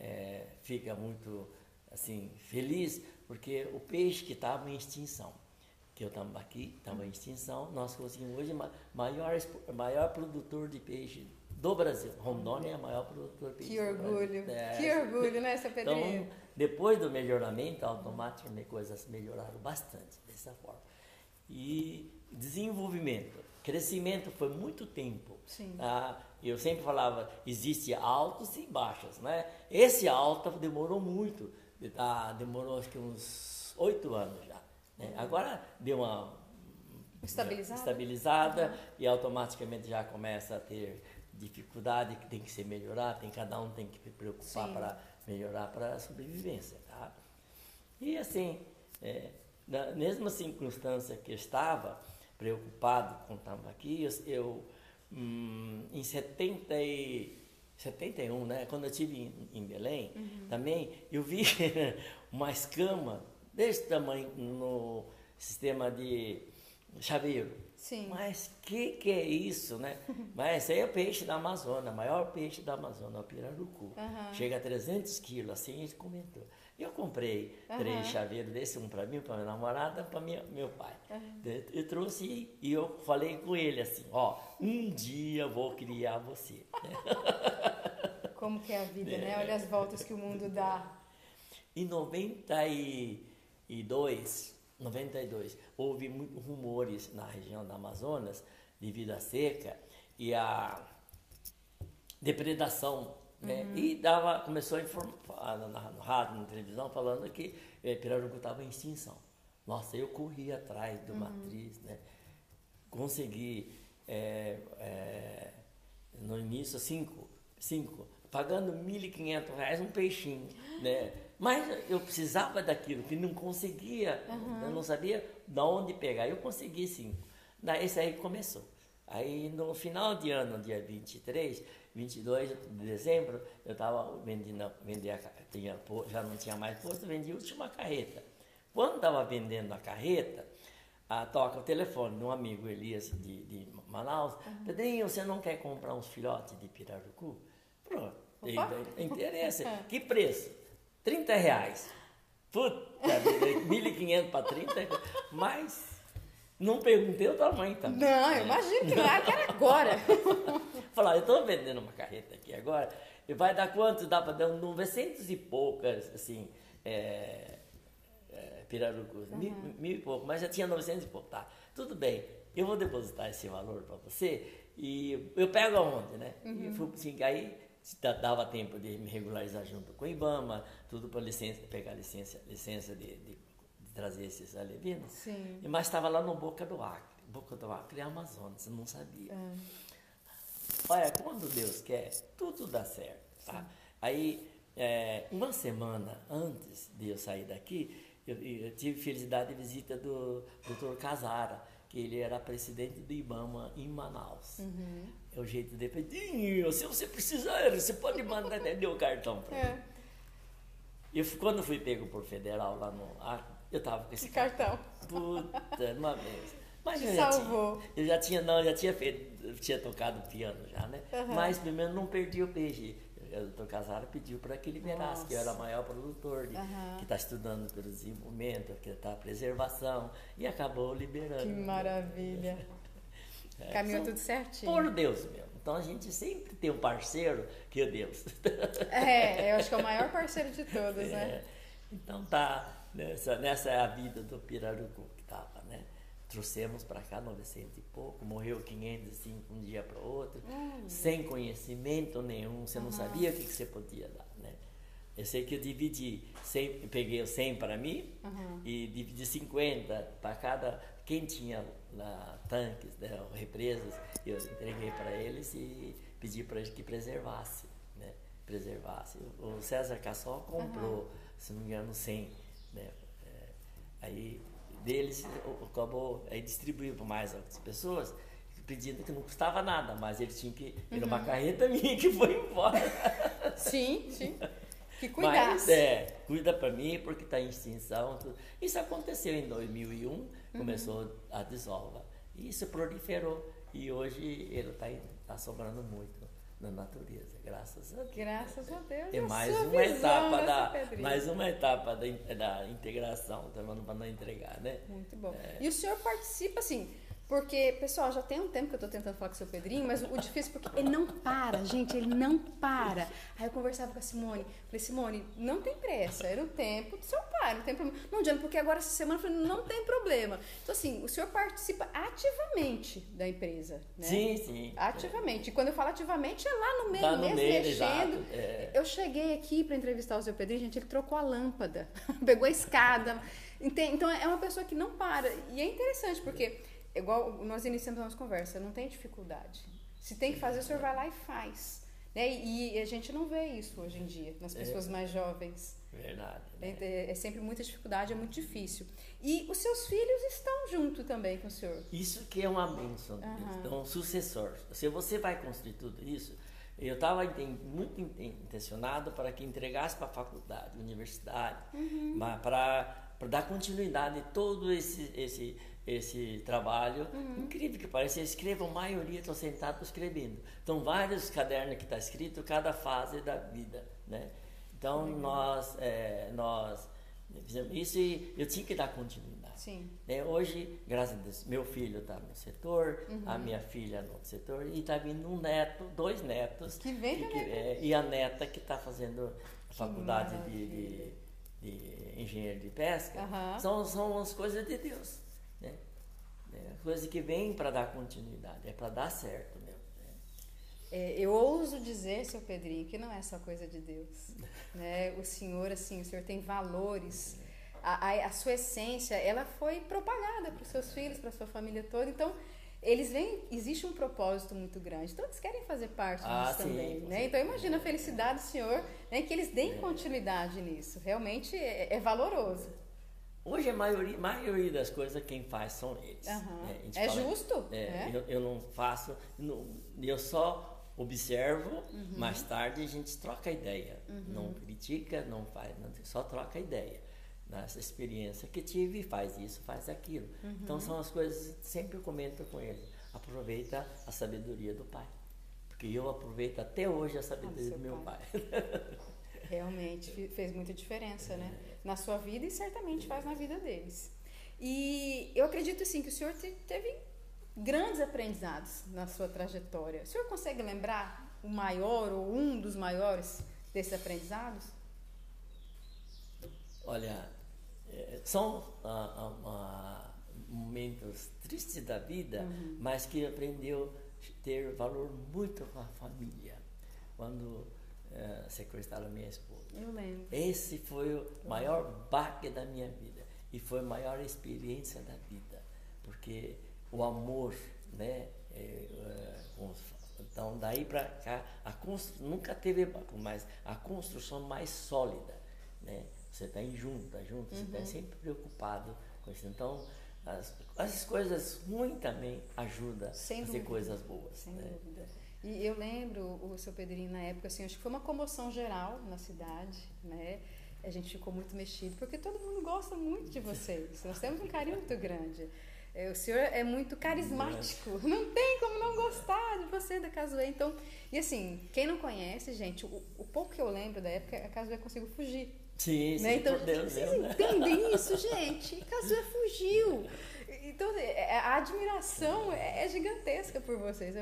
eh, fica muito, assim, feliz, porque o peixe que estava em extinção, que eu estava aqui, estava em extinção, nós conseguimos hoje ma- maior, maior produtor de peixe do Brasil. Rondônia é o maior produtor de peixe Que do orgulho, Brasil. É, que orgulho, né, seu Pedrinho? então, depois do melhoramento, automaticamente coisas melhoraram bastante dessa forma. E desenvolvimento, crescimento foi muito tempo. Sim. Ah, eu sempre falava, existe altos e baixos, né? Esse alto demorou muito, ah, demorou acho que uns oito anos já. né? Agora deu uma Estabilizada? estabilizada e automaticamente já começa a ter dificuldade que tem que ser melhorar, tem cada um tem que se preocupar para melhorar para a sobrevivência, tá? E assim, é, na mesma circunstância que eu estava preocupado quando estava aqui, eu, eu, hum, em 70 e 71, né, quando eu estive em, em Belém, também eu vi uma escama desse tamanho no sistema de chaveiro. Sim. Mas que que é isso, né? Mas esse aí é o peixe da Amazônia, o maior peixe da Amazônia, o pirarucu. Aham. Chega a 300 quilos, assim ele comentou. Eu comprei Aham. três chaveiros desse, um para mim, para minha namorada, para meu pai. Eu, eu trouxe e eu falei com ele assim, ó, um dia vou criar você. Como que é a vida, né? Olha as voltas que o mundo dá. Em 92, 92, houve muitos rumores na região da Amazonas devido à seca e à depredação. Né? E dava, começou a informar na, no rádio, na televisão, falando que eh, Pirarucu estava em extinção. Nossa, eu corri atrás do matriz, né? consegui eh, eh, no início cinco, cinco pagando 1.500 reais um peixinho, né? Mas eu precisava daquilo, que não conseguia, eu não sabia de onde pegar. Eu consegui cinco. Daí esse aí começou. Aí no final de ano, dia 23, 22 de dezembro, eu estava vendendo, vendi a, ca- tinha, já não tinha mais posto, vendi a última carreta. Quando estava vendendo a carreta, ah, toca o telefone de um amigo Elias de, de Manaus. Pedrinho, você não quer comprar uns filhotes de pirarucu? Pronto, tem interesse. que preço? 30 reais. Puta, vida, 1.500 para 30, mas não perguntei o tamanho também. Não, eu imagino que lá que era agora. Falar, eu estou vendendo uma carreta aqui agora, e vai dar quanto? Dá para dar 900 e poucas, assim, é, é, pirarucus, mil, mil e pouco, mas já tinha 900 e pouco, tá? Tudo bem, eu vou depositar esse valor para você e eu pego aonde, né? E fui, assim, aí dava tempo de me regularizar junto com o IBAMA, tudo para licença, pegar licença, licença de, de- de trazer esses alevinos. Sim. Mas estava lá no Boca do Acre. Boca do Acre é Amazonas, eu não sabia. Olha, quando Deus quer, tudo dá certo. Tá? Aí, é, uma semana antes de eu sair daqui, eu, eu tive felicidade de visita do Dr. Casara, que ele era presidente do IBAMA em Manaus. É o jeito de Pedrinho, se você precisar, você pode mandar, deu o cartão para mim. É, Eu, fui- quando fui pego por federal lá no Acre, eu tava com esse de cartão. Puta, uma vez. Mas eu já salvou. tinha, eu já tinha, não, eu já tinha feito, tinha tocado piano já, né? Aham. Mas primeiro não perdi o peixe. O doutor Casara pediu para que liberasse, que eu era maior produtor, de- Aham. que está estudando pelo desenvolvimento, que está preservação, e acabou liberando. Que maravilha. É, Caminhou são tudo certinho. Por Deus mesmo. Então a gente sempre tem um parceiro que é Deus. É, eu acho que é o maior parceiro de todos, né? É, então tá, nessa, nessa é a vida do pirarucu né? Trouxemos para cá 900 e pouco, morreu 500 assim, um dia para outro, uhum. sem conhecimento nenhum, você não uhum. sabia o que, que, você podia dar, né? Eu sei que eu dividi, 100, peguei o 100 para mim uhum. e dividi 50 para cada, quem tinha lá tanques, né, represas, eu entreguei para eles e pedi para eles que preservasse, né? Preservasse. O César Cassol comprou, se não me engano, 100, né? É, aí deles, acabou aí distribuiu para mais outras pessoas, pedindo que não custava nada, mas eles tinham que ir uhum. uma carreta minha que foi embora. Sim, sim. Que cuidasse. Mas, é, cuida para mim porque está em extinção. Tudo. Isso aconteceu em 2001, uhum. começou a desova. E isso proliferou. E hoje ele está tá sobrando muito na natureza, graças a Deus. Graças a Deus. É mais uma etapa da mais uma etapa da, da integração, para não entregar, né? Muito bom. É. E o senhor participa assim, porque, pessoal, já tem um tempo que eu tô tentando falar com o seu Pedrinho, mas o difícil é porque ele não para, gente, ele não para. Aí eu conversava com a Simone, falei, Simone, não tem pressa, era o tempo do seu pai, não tem problema. Não, Diana, porque agora essa semana eu falei, não tem problema. Então, assim, o senhor participa ativamente da empresa, né? Sim, sim. Ativamente. E quando eu falo ativamente, é lá no meio tá mesmo, meio, mexendo. É. Eu cheguei aqui para entrevistar o seu Pedrinho, gente, ele trocou a lâmpada, pegou a escada. Então, é uma pessoa que não para. E é interessante, porque igual nós iniciamos a nossa conversa, não tem dificuldade. Se tem que fazer, o senhor vai lá e faz. Né? E, a gente não vê isso hoje em dia, nas pessoas é, mais jovens. Verdade. Né? É, é, sempre muita dificuldade, é muito difícil. E os seus filhos estão junto também com o senhor. Isso que é uma bênção. Uhum. Então, sucessor. Se você vai construir tudo isso, eu estava muito intencionado para que entregasse para a faculdade, universidade, uhum. para dar continuidade a todo esse, esse esse trabalho. Uhum. Incrível que pareça, eu escrevo, a maioria estou sentado escrevendo. Então, vários cadernos que está escrito, cada fase da vida, né? Então, uhum. nós, é, nós fizemos isso e eu tinha que dar continuidade. Sim. Né? Hoje, graças a Deus, meu filho está no setor, uhum. a minha filha no setor e está vindo um neto, dois netos. Que vem e, que, é, e a neta que está fazendo a faculdade de, de, de, engenheiro de pesca. São, são as coisas de Deus. É coisa que vem para dar continuidade, é para dar certo mesmo. É, eu ouso dizer, seu Pedrinho, que não é só coisa de Deus. né? O Senhor, assim, o Senhor tem valores. A, a, a sua essência, ela foi propagada para os seus filhos, para a sua família toda. Então, eles vêm, existe um propósito muito grande. Então, eles querem fazer parte ah, disso sim, também. Né? Então, imagina a felicidade do Senhor, né? que eles deem é. continuidade nisso. Realmente é, é valoroso. Hoje a maioria, maioria das coisas quem faz são eles. Uhum. Né? É fala, justo? É, é. Eu, eu, não faço, não, eu só observo, uhum. mais tarde a gente troca ideia. Uhum. Não critica, não faz, não, só troca ideia. Nessa experiência que tive, faz isso, faz aquilo. Uhum. Então são as coisas, sempre eu comento com ele. Aproveita a sabedoria do pai. Porque eu aproveito até hoje a sabedoria do meu pai. pai. Realmente fez muita diferença, né? Na sua vida e certamente faz na vida deles. E eu acredito assim que o senhor teve grandes aprendizados na sua trajetória. O senhor consegue lembrar o maior ou um dos maiores desses aprendizados? Olha, é, são ah, ah, momentos tristes da vida, uhum. mas que aprendeu ter valor muito com a família. Quando uh, sequestraram minha esposa. Eu lembro. Esse foi o maior baque da minha vida e foi a maior experiência da vida, porque o amor, né? É, é, então daí para cá a constru, nunca teve mas a construção mais sólida, né? Você está junto, tá junto, uhum. você está sempre preocupado com isso. Então as, as coisas ruins também ajudam Sem a fazer dúvida. coisas boas. Sem né? dúvida. E eu lembro o seu Pedrinho na época, assim, acho que foi uma comoção geral na cidade, né? A gente ficou muito mexido, porque todo mundo gosta muito de vocês. Nós temos um carinho muito grande. É, o senhor é muito carismático. Não tem como não gostar de você da Casuê. Então, e assim, quem não conhece, gente, o, o pouco que eu lembro da época, a Casuê conseguiu fugir. Sim, né? sim, então, Deus, vocês Deus, entendem né? isso, gente? Casuê fugiu. Então, é, a admiração é gigantesca por vocês.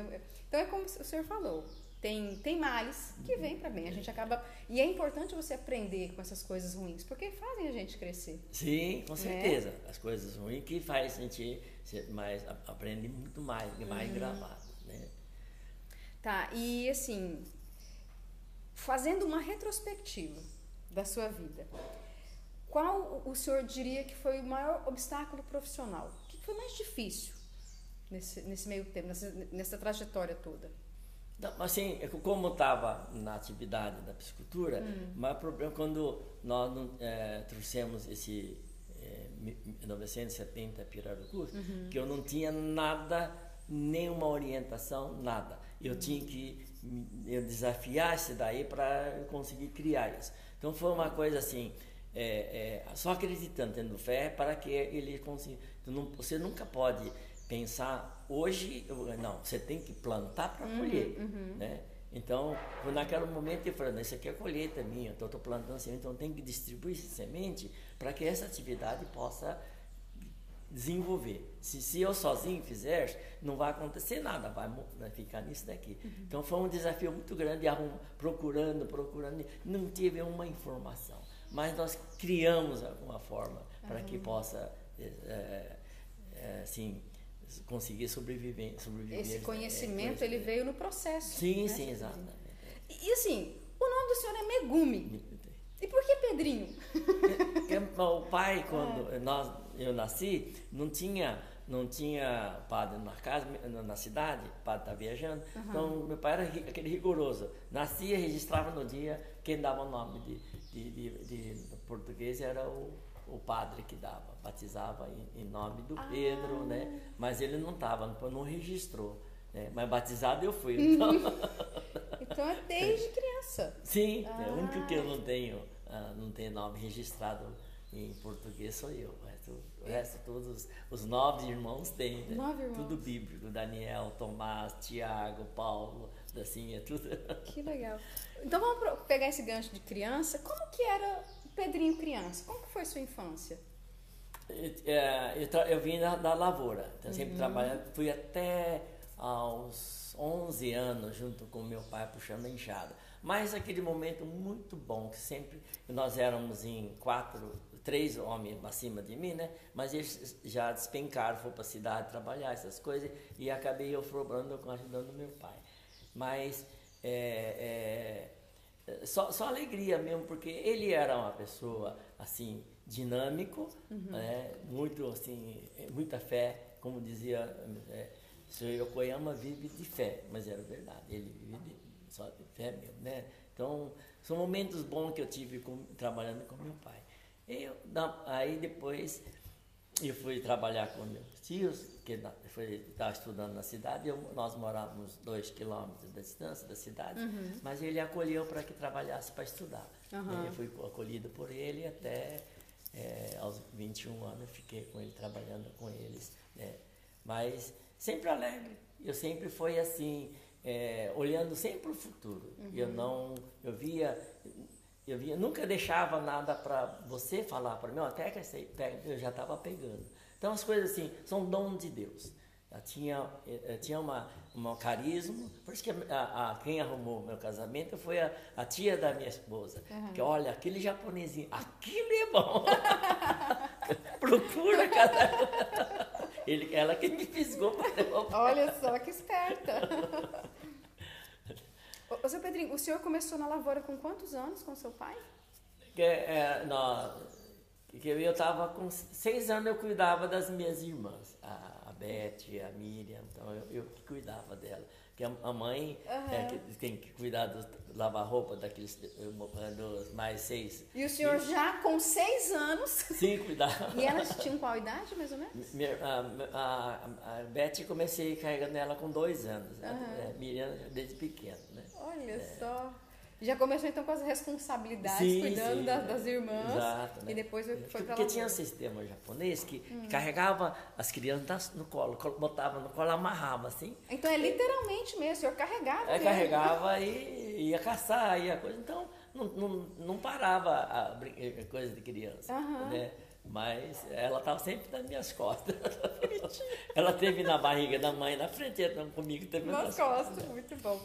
Então é como o senhor falou, tem, tem males que vêm para bem. A gente acaba. E é importante você aprender com essas coisas ruins, porque fazem a gente crescer. Sim, com né? certeza. Né? As coisas ruins que faz a gente mais, aprender muito mais, mais uhum. gravado. Né? Tá, e assim, fazendo uma retrospectiva da sua vida, qual o senhor diria que foi o maior obstáculo profissional? Foi mais difícil nesse, nesse meio tempo, nessa, nessa trajetória toda? assim, é como estava na atividade da piscicultura, hum. mas o problema quando nós é, trouxemos esse é, 1970 Pirarucu, uhum. que eu não tinha nada, nenhuma orientação, nada. Eu uhum. tinha que eu desafiar isso daí para conseguir criar isso. Então foi uma coisa assim, é, é, só acreditando, tendo fé, para que ele consiga. Você nunca pode pensar hoje, não, você tem que plantar para uhum, colher, uhum. né? Então, naquele momento eu falei, isso aqui é colheita minha, então estou plantando semente, então tem que distribuir essa semente para que essa atividade possa desenvolver. Se, se eu sozinho fizer, não vai acontecer nada, vai, vai ficar nisso daqui. Uhum. Então foi um desafio muito grande, arrum, procurando, procurando, não tive uma informação. Mas nós criamos alguma forma para que possa, é, é, assim, conseguir sobreviver. sobreviver Esse conhecimento, é, ele veio no processo. Sim, né? sim, exatamente. E, assim, o nome do senhor é Megumi. E por que Pedrinho? o pai, quando é. nós, eu nasci, não tinha, não tinha padre na casa, na cidade, o padre estava viajando. Uhum. Então, meu pai era aquele rigoroso. Nascia, registrava no dia, quem dava o nome de, de, de, de português era o o padre que dava, batizava em, em nome do ah. Pedro, né? Mas ele não estava, não registrou. Né? Mas batizado eu fui. Então, então é desde criança. Sim, ah. é o único que eu não tenho, uh, não tenho nome registrado em português sou eu. O resto, o resto todos os nove irmãos têm, né? Nove irmãos. Tudo bíblico. Daniel, Tomás, Tiago, Paulo, assim, é tudo. Que legal. Então vamos pegar esse gancho de criança. Como que era Pedrinho criança, como foi sua infância? É, eu, eu, vim da, da lavoura, então sempre uhum. trabalhando, fui até aos 11 anos junto com meu pai puxando a enxada. Mas aquele momento muito bom, que sempre nós éramos em quatro, três homens acima de mim, né? Mas eles já despencaram, foram para a cidade trabalhar, essas coisas, e acabei eu sobrando ajudando meu pai. Mas é, é, só, só alegria mesmo, porque ele era uma pessoa assim dinâmico, uhum. né? muito assim, muita fé, como dizia é, o Yokoyama vive de fé, mas era verdade, ele vive de, só de fé mesmo, né? Então, são momentos bons que eu tive com, trabalhando com meu pai. Eu, aí depois eu fui trabalhar com meus tios, que estava estudando na cidade, eu, nós morávamos dois quilômetros da distância da cidade, uhum. mas ele acolheu para que trabalhasse para estudar. Uhum. Eu fui acolhido por ele até é, aos 21 anos, eu fiquei com ele, trabalhando com eles. Né? Mas sempre alegre, eu sempre fui assim, é, olhando sempre para o futuro. Uhum. Eu não, eu via, eu via, nunca deixava nada para você falar para mim, ó, pega essa aí, pega, eu já estava pegando. Então as coisas assim, são dom de Deus. Ela tinha, eh, tinha uma, um carisma, por isso que a, a, quem arrumou meu casamento foi a, a tia da minha esposa. Uhum. Que olha, aquele japonesinho, aquilo é bom. Procura cada Ele, ela que me fisgou para Olha só que esperta. Ô, seu Pedrinho, o senhor começou na lavoura com quantos anos com seu pai? É, é, eu estava com seis anos, eu cuidava das minhas irmãs, a, a Beth, a Miriam, então eu, eu que cuidava dela. Que a, a mãe uhum. é, que tem que cuidar do lavar roupa daqueles dos mais seis. E o senhor e, já com seis anos? Sim, cuidava. e elas tinham qual idade, mais ou menos? Minha, a, a, a Beth comecei carregando ela com dois anos, uhum. a Miriam desde pequena? Olha é. só. Já começou então com as responsabilidades, sim, cuidando sim, das, das, irmãs. Exato, né? E depois foi para Porque tinha um sistema japonês que hum. carregava as crianças no colo, botava no colo, amarrava assim. Então é literalmente mesmo, o senhor carregava. É, carregava e ia caçar, ia coisa. Então não, não, não parava a, a coisa de criança. Uhum. Né? Mas ela estava sempre nas minhas costas. ela teve na barriga da mãe na frente, então comigo teve nas, nas costas. costas. Muito bom.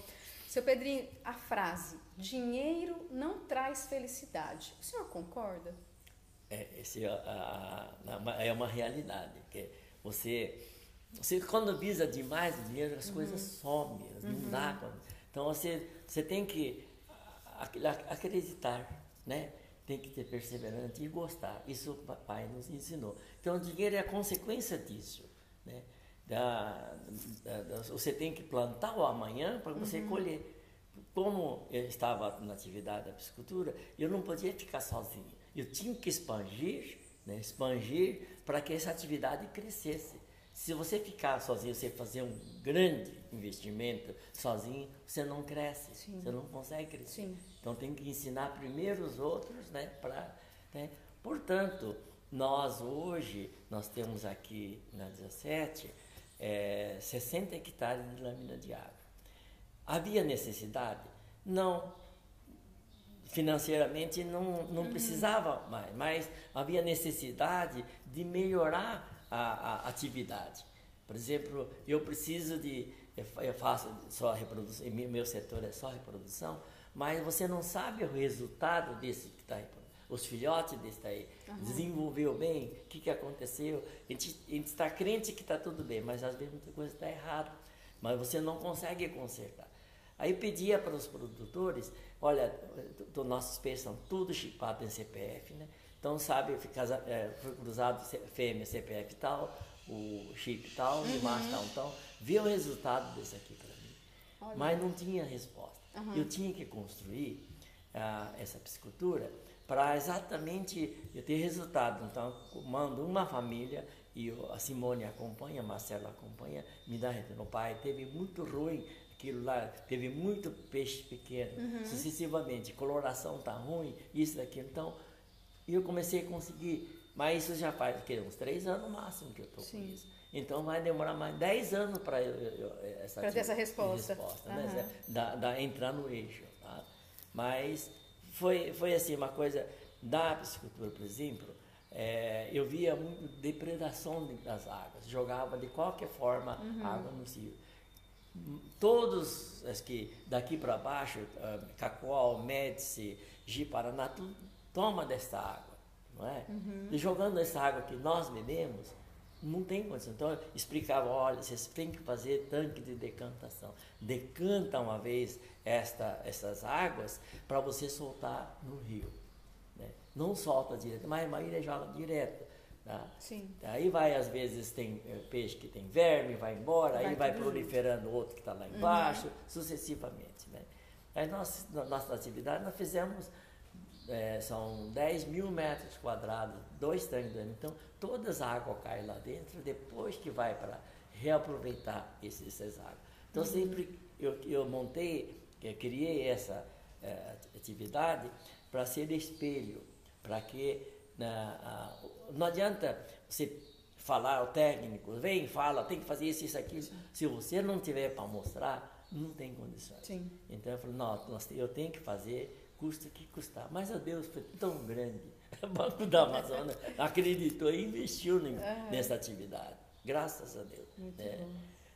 Seu Pedrinho, a frase dinheiro não traz felicidade. O senhor concorda? É, esse, é a, a, é uma realidade. Que você, você, visa demais dinheiro, as uhum. coisas somem, não uhum. dá. Então você, você tem que acreditar, né? Tem que ter perseverança e gostar. Isso o papai nos ensinou. Então o dinheiro é a consequência disso, né? Da, da, da, você tem que plantar o amanhã para você uhum. colher. Como eu estava na atividade da piscicultura, eu não podia ficar sozinho. Eu tinha que expandir, né, expandir para que essa atividade crescesse. Se você ficar sozinho, você fazer um grande investimento sozinho, você não cresce, Sim. você não consegue crescer. Sim. Então tem que ensinar primeiro os outros, né, para, né? Portanto, nós hoje nós temos aqui na 17 é, 60 hectares de lâmina de água. Havia necessidade? Não. Financeiramente não, não uhum. precisava mais, mas havia necessidade de melhorar a, a atividade. Por exemplo, eu preciso de. Eu faço só reprodução, meu setor é só reprodução, mas você não sabe o resultado desse que está reproduzindo os filhotes desse aí, uhum. desenvolveu bem, o que, que aconteceu. A gente, está crente que está tudo bem, mas às vezes muita coisa está errada, mas você não consegue consertar. Aí pedia para os produtores, olha, nossos peixes são tudo chipados em CPF, né? Então, sabe, é, foi cruzado fêmea, CPF tal, o chip tal, uhum. o macho tal, então, vê o resultado desse aqui para mim. Olha. Mas não tinha resposta. Uhum. Eu tinha que construir essa piscicultura para exatamente eu ter resultado. Então, mando uma família e a Simone acompanha, a Marcela acompanha, me dá retorno. Pai teve muito ruim, aquilo lá, teve muito peixe pequeno, uhum. sucessivamente, coloração tá ruim, isso, daqui. Então, eu comecei a conseguir, mas isso já faz que, uns três anos no máximo que eu estou com isso. Então vai demorar mais dez anos para essa ter essa resposta, resposta uhum. né? da, da, entrar no eixo. Mas foi, foi assim, uma coisa da piscicultura, por exemplo, é, eu via muito depredação das águas, jogava de qualquer forma uhum. água no rio. Todos as que daqui para baixo, uh, Cacoal, Médici, Ji-Paraná, tudo toma desta água, não é? Uhum. E jogando essa água que nós bebemos, não tem condição. Então eu explicava, olha, vocês têm que fazer tanque de decantação. Decanta uma vez esta, essas águas para você soltar no rio. Né? Não solta direto, mas a maioria joga direto. Tá? Sim. Aí vai, às vezes, tem é, peixe que tem verme, vai embora, vai aí vai proliferando outro que está lá embaixo, uhum. sucessivamente. Né? Aí nós, na nossa atividade, nós fizemos, é, são 10 mil metros quadrados, dois tanques. Então, toda essa água cai lá dentro, depois que vai para reaproveitar esses, essas águas. Então, uhum. sempre eu, eu montei eu criei essa é, atividade para ser espelho, para que na, a, não adianta você falar ao técnico, vem, fala, tem que fazer isso, isso, aquilo. Sim. Se você não tiver para mostrar, não tem condições. Sim. Então eu falei, não, eu tenho que fazer, custa que custar. Mas a Deus foi tão grande. O Banco da Amazônia acreditou e investiu nessa atividade. Graças a Deus. Né?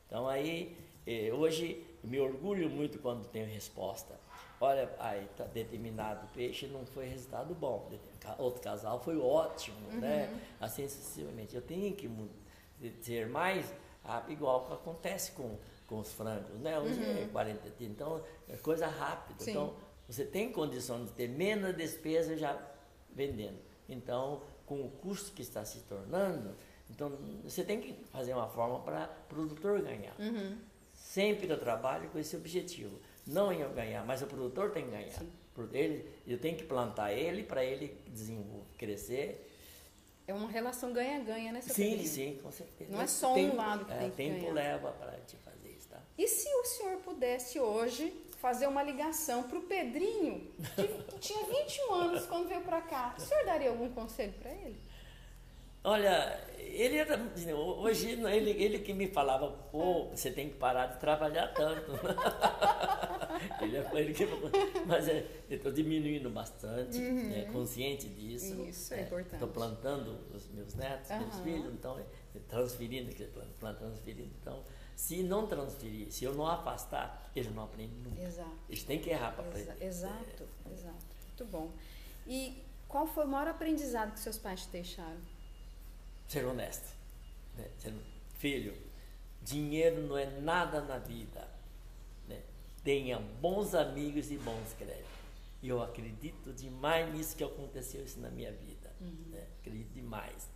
Então aí, eh, hoje me orgulho muito quando tenho resposta. Olha, aí tá determinado peixe não foi resultado bom. Outro casal foi ótimo, uhum. né? Assim sucessivamente. Eu tenho que ser mais rápido, igual que acontece com, com os frangos, né? Hoje uhum. é 40 então é coisa rápida. Sim. Então, você tem condição de ter menos despesa já vendendo. Então, com o custo que está se tornando, então você tem que fazer uma forma para o produtor ganhar. Uhum. Sempre eu trabalho com esse objetivo. Não eu ganhar, mas o produtor tem que ganhar. Ele, eu tenho que plantar ele para ele desenvolver, crescer. É uma relação ganha-ganha, né, seu Sim, Pedrinho? sim, com certeza. Não é só tempo, um lado que é, tem que tempo ganhar. leva para te fazer isso, tá? E se o senhor pudesse hoje fazer uma ligação para o Pedrinho, que tinha 21 anos quando veio para cá, o senhor daria algum conselho para ele? Olha, ele era, hoje ele, ele que me falava, pô, você tem que parar de trabalhar tanto. ele, é, ele que, mas é, eu estou diminuindo bastante, uhum. né, consciente disso. Isso é, é importante. Estou plantando os meus netos, uhum. meus filhos, então, transferindo, plantando, transferindo, então, Se não transferir, se eu não afastar, eles não aprendem nunca. Exato. Eles têm que errar para aprender. exato, exato. Muito bom. E qual foi o maior aprendizado que seus pais te deixaram? Ser honesto. Né? Ser, filho, dinheiro não é nada na vida. Né? Tenha bons amigos e bons créditos. E eu acredito demais nisso que aconteceu isso na minha vida. Né? Acredito demais.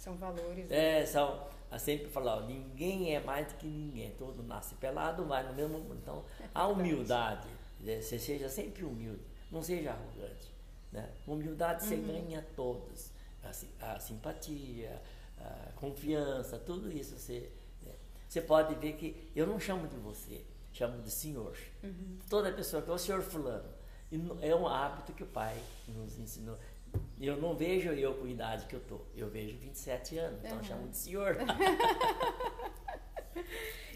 Né? São valores. né? É, são, eu sempre falo, ó, ninguém é mais do que ninguém, todo nasce pelado, vai no mesmo. Então, a humildade, né, você seja sempre humilde, não seja arrogante. Né? Humildade você ganha todos. A, a simpatia, a confiança, tudo isso você. né? Você pode ver que eu não chamo de você, chamo de senhor. Toda pessoa que é o senhor fulano. E é um hábito que o pai nos ensinou. Eu não vejo eu com a idade que eu tô. Eu vejo 27 anos, então eu Aham. chamo de senhor.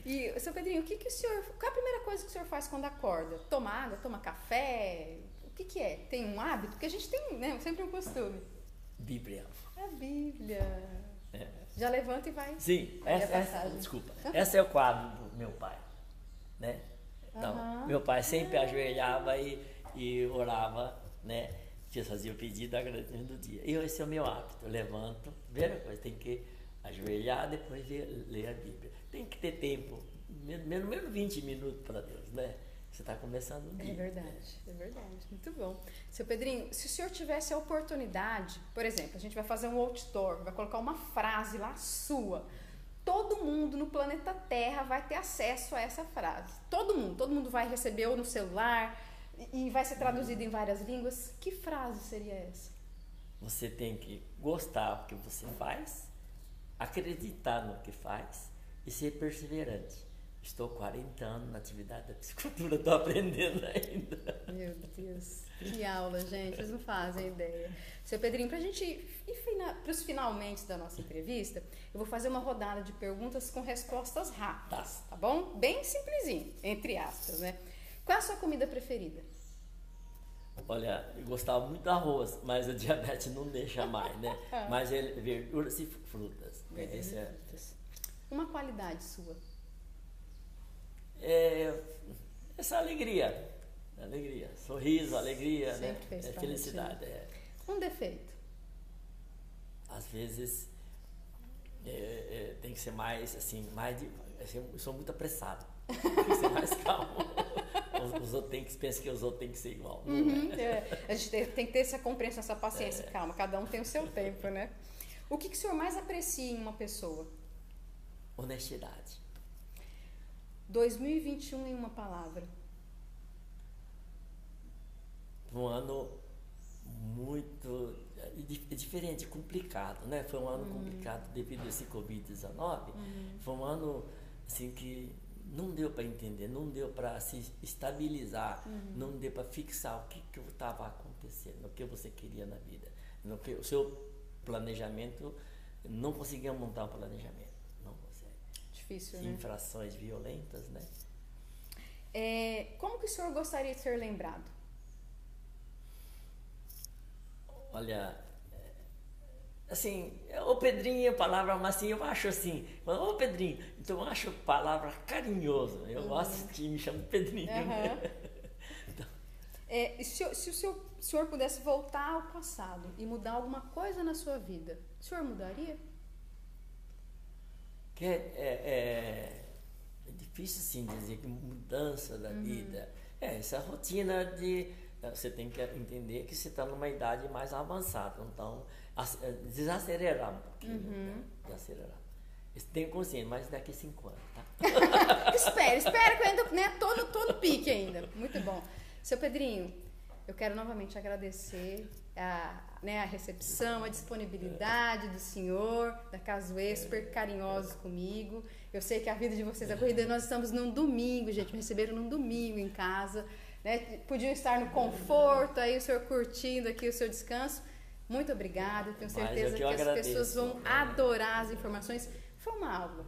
E, seu Pedrinho, o que, que o senhor. Qual é a primeira coisa que o senhor faz quando acorda? Toma água, toma café? O que, que é? Tem um hábito? Porque a gente tem né, sempre um costume. Bíblia. A Bíblia. É. Já levanta e vai. Sim, a essa, essa, desculpa. Esse é o quadro do meu pai. Né? Então, Aham. meu pai sempre ajoelhava e, e orava, né? Fazia o pedido agradecimento do dia. E esse é o meu hábito. Eu levanto, primeira coisa, tem que ajoelhar, depois ler, ler a Bíblia. Tem que ter tempo, menos, menos menos 20 minutos para Deus, né? Você está começando o dia. É verdade, é verdade. Muito bom. Seu Pedrinho, se o senhor tivesse a oportunidade, por exemplo, a gente vai fazer um outdoor, vai colocar uma frase lá sua. Todo mundo no planeta Terra vai ter acesso a essa frase. Todo mundo, todo mundo vai receber ou no celular e vai ser traduzido em várias línguas. Que frase seria essa? Você tem que gostar do que você faz, acreditar no que faz e ser perseverante. Estou 40 anos na atividade da psicultura, estou aprendendo ainda. Meu Deus, que aula, gente. Vocês não fazem ideia. Seu Pedrinho, para a gente ir para os finalmente da nossa entrevista, eu vou fazer uma rodada de perguntas com respostas rápidas, tá bom? Bem simplesinho, entre aspas, né? Qual é a sua comida preferida? Olha, eu gostava muito do arroz, mas o diabetes não deixa mais, né? Mas ele, verduras e frutas. né? Esse é, Uma qualidade sua. é, essa alegria, alegria, sorriso, alegria, Sempre né? fez É felicidade. É. Um defeito. Às vezes é, é, tem que ser mais assim, mais de, assim, eu sou muito apressado. Tem que ser mais calmo. Os, os outros têm que pensam que os outros têm que ser igual. não é? Uhum, é. A gente tem, tem que ter essa compreensão, essa paciência. Calma, cada um tem o seu tempo, né? O que, que o senhor mais aprecia em uma pessoa? Honestidade. 2021 em uma palavra. um ano muito é é diferente, complicado, né? Foi um ano complicado devido a esse Covid-19. Foi um ano assim que não deu para entender, não deu para se estabilizar, não deu para fixar o que que estava acontecendo, o que você queria na vida, no que o seu planejamento não conseguia montar um planejamento, não consegue. Difícil, né? Infrações violentas, né? É, como que o senhor gostaria de ser lembrado? Olha, assim, ô Pedrinho, é palavra, assim, eu acho assim, ô Pedrinho, então eu acho palavra carinhoso, eu gosto de me chamar de Pedrinho. Aham. É, e se, o- se o senhor, pudesse voltar ao passado e mudar alguma coisa na sua vida, o senhor mudaria? Que é, é, é- é difícil assim dizer que mudança da vida. É essa rotina de. Eh, Você tem que entender que você está numa idade mais avançada, então eh, desacelerar um pouquinho. Né? Desacelerar. Isso tenho consciência, mas daqui a cinco anos, tá? espera, espera que eu ainda né, tô no pique ainda. Muito bom. Seu Pedrinho, eu quero novamente agradecer a, né, a recepção, a disponibilidade do senhor, da Casuê, super carinhosos comigo. Eu sei que a vida de vocês é corrida. Nós estamos num domingo, gente. Me receberam num domingo em casa. Né? Podiam estar no conforto, aí o senhor curtindo aqui o seu descanso. Muito obrigada. Tenho certeza que que, as agradeço. pessoas vão adorar as informações. Foi uma aula.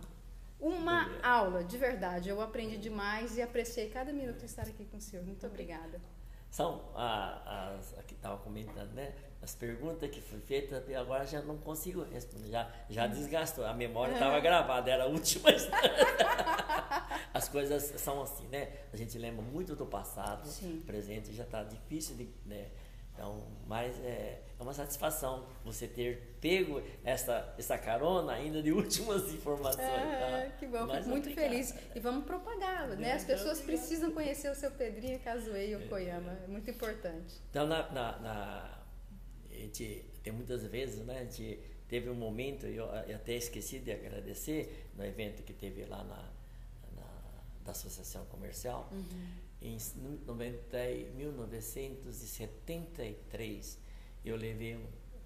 Uma aula, de verdade. Eu aprendi demais e apreciei cada minuto estar aqui com o senhor. Muito obrigada. são as, que estava comentando, né? As perguntas que foi feita, agora já não consigo responder, já, já desgastou, a memória estava gravada, era a última. As coisas são assim, né? A gente lembra muito do passado, Sim. presente já está difícil de. Né? Então, mas é, é uma satisfação você ter pego essa, essa carona ainda de últimas informações. É, tá? que bom, fico muito feliz. E vamos propagar, né? As pessoas precisam conhecer o seu Pedrinho e o Koyama, é muito importante. Então, na, na, na, a gente tem muitas vezes, né? A gente teve um momento, eu, eu até esqueci de agradecer, no evento que teve lá na, na da Associação Comercial. Uhum em 90, 1973, eu levei,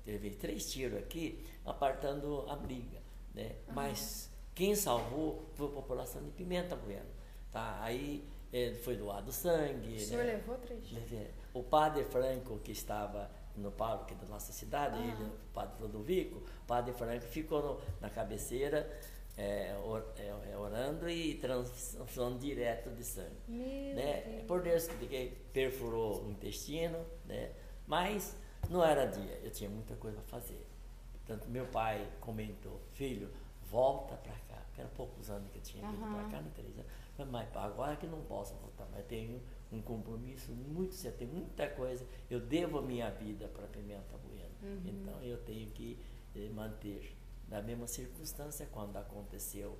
levei três tiros aqui, apartando a briga. Né? Uhum. Mas quem salvou foi a população de Pimenta Bueno. Tá? Aí é, foi doado sangue. O senhor né? levou três tiros? O padre Franco, que estava no parque da nossa cidade, ele, o padre Ludovico, o padre Franco ficou no, na cabeceira é, or, é, é, orando e transfusão direto de sangue. Meu né? Deus. Por Deus que perfurou o intestino, né? mas não era dia, eu tinha muita coisa para fazer. Portanto, meu pai comentou, filho, volta para cá. Era poucos anos que eu tinha vindo uhum. para cá, no três anos. Mas agora que não posso voltar, mas tenho um compromisso muito sério, tem muita coisa. Eu devo a minha vida para Pimenta Bueno. Uhum. Então eu tenho que eh, manter na mesma circunstância quando aconteceu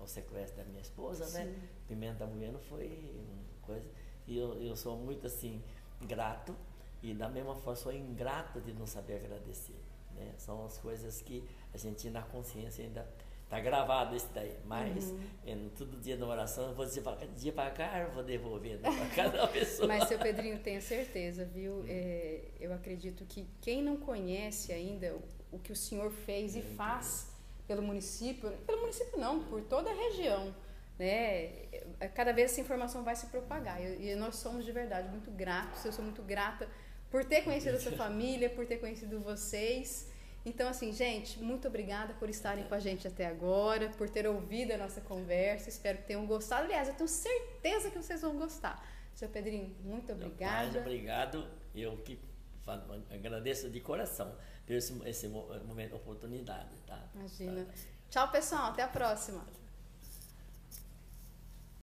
o sequestro da minha esposa, né? Sim. né? Pimenta Bueno foi uma coisa. E eu, eu sou muito assim, grato, e da mesma forma sou ingrato de não saber agradecer. Né? São as coisas que a gente na consciência ainda Está gravado isso daí. Mas uhum. eu, todo dia na oração eu vou dizer para dia para cá eu vou devolver para cada pessoa. Mas, seu Pedrinho, tenha certeza, viu? É, eu acredito que quem não conhece ainda o que o senhor fez e faz pelo município, pelo município não, por toda a região, né? Cada vez essa informação vai se propagar e nós somos de verdade muito gratos. Eu sou muito grata por ter conhecido a sua família, por ter conhecido vocês. Então, assim, gente, muito obrigada por estarem com a gente até agora, por ter ouvido a nossa conversa. Espero que tenham gostado. Aliás, eu tenho certeza que vocês vão gostar. Seu Pedrinho, muito obrigada. Mais obrigado. Eu que agradeço de coração por esse, esse momento, oportunidade. Tá? Imagina. Tchau, pessoal. Até a próxima.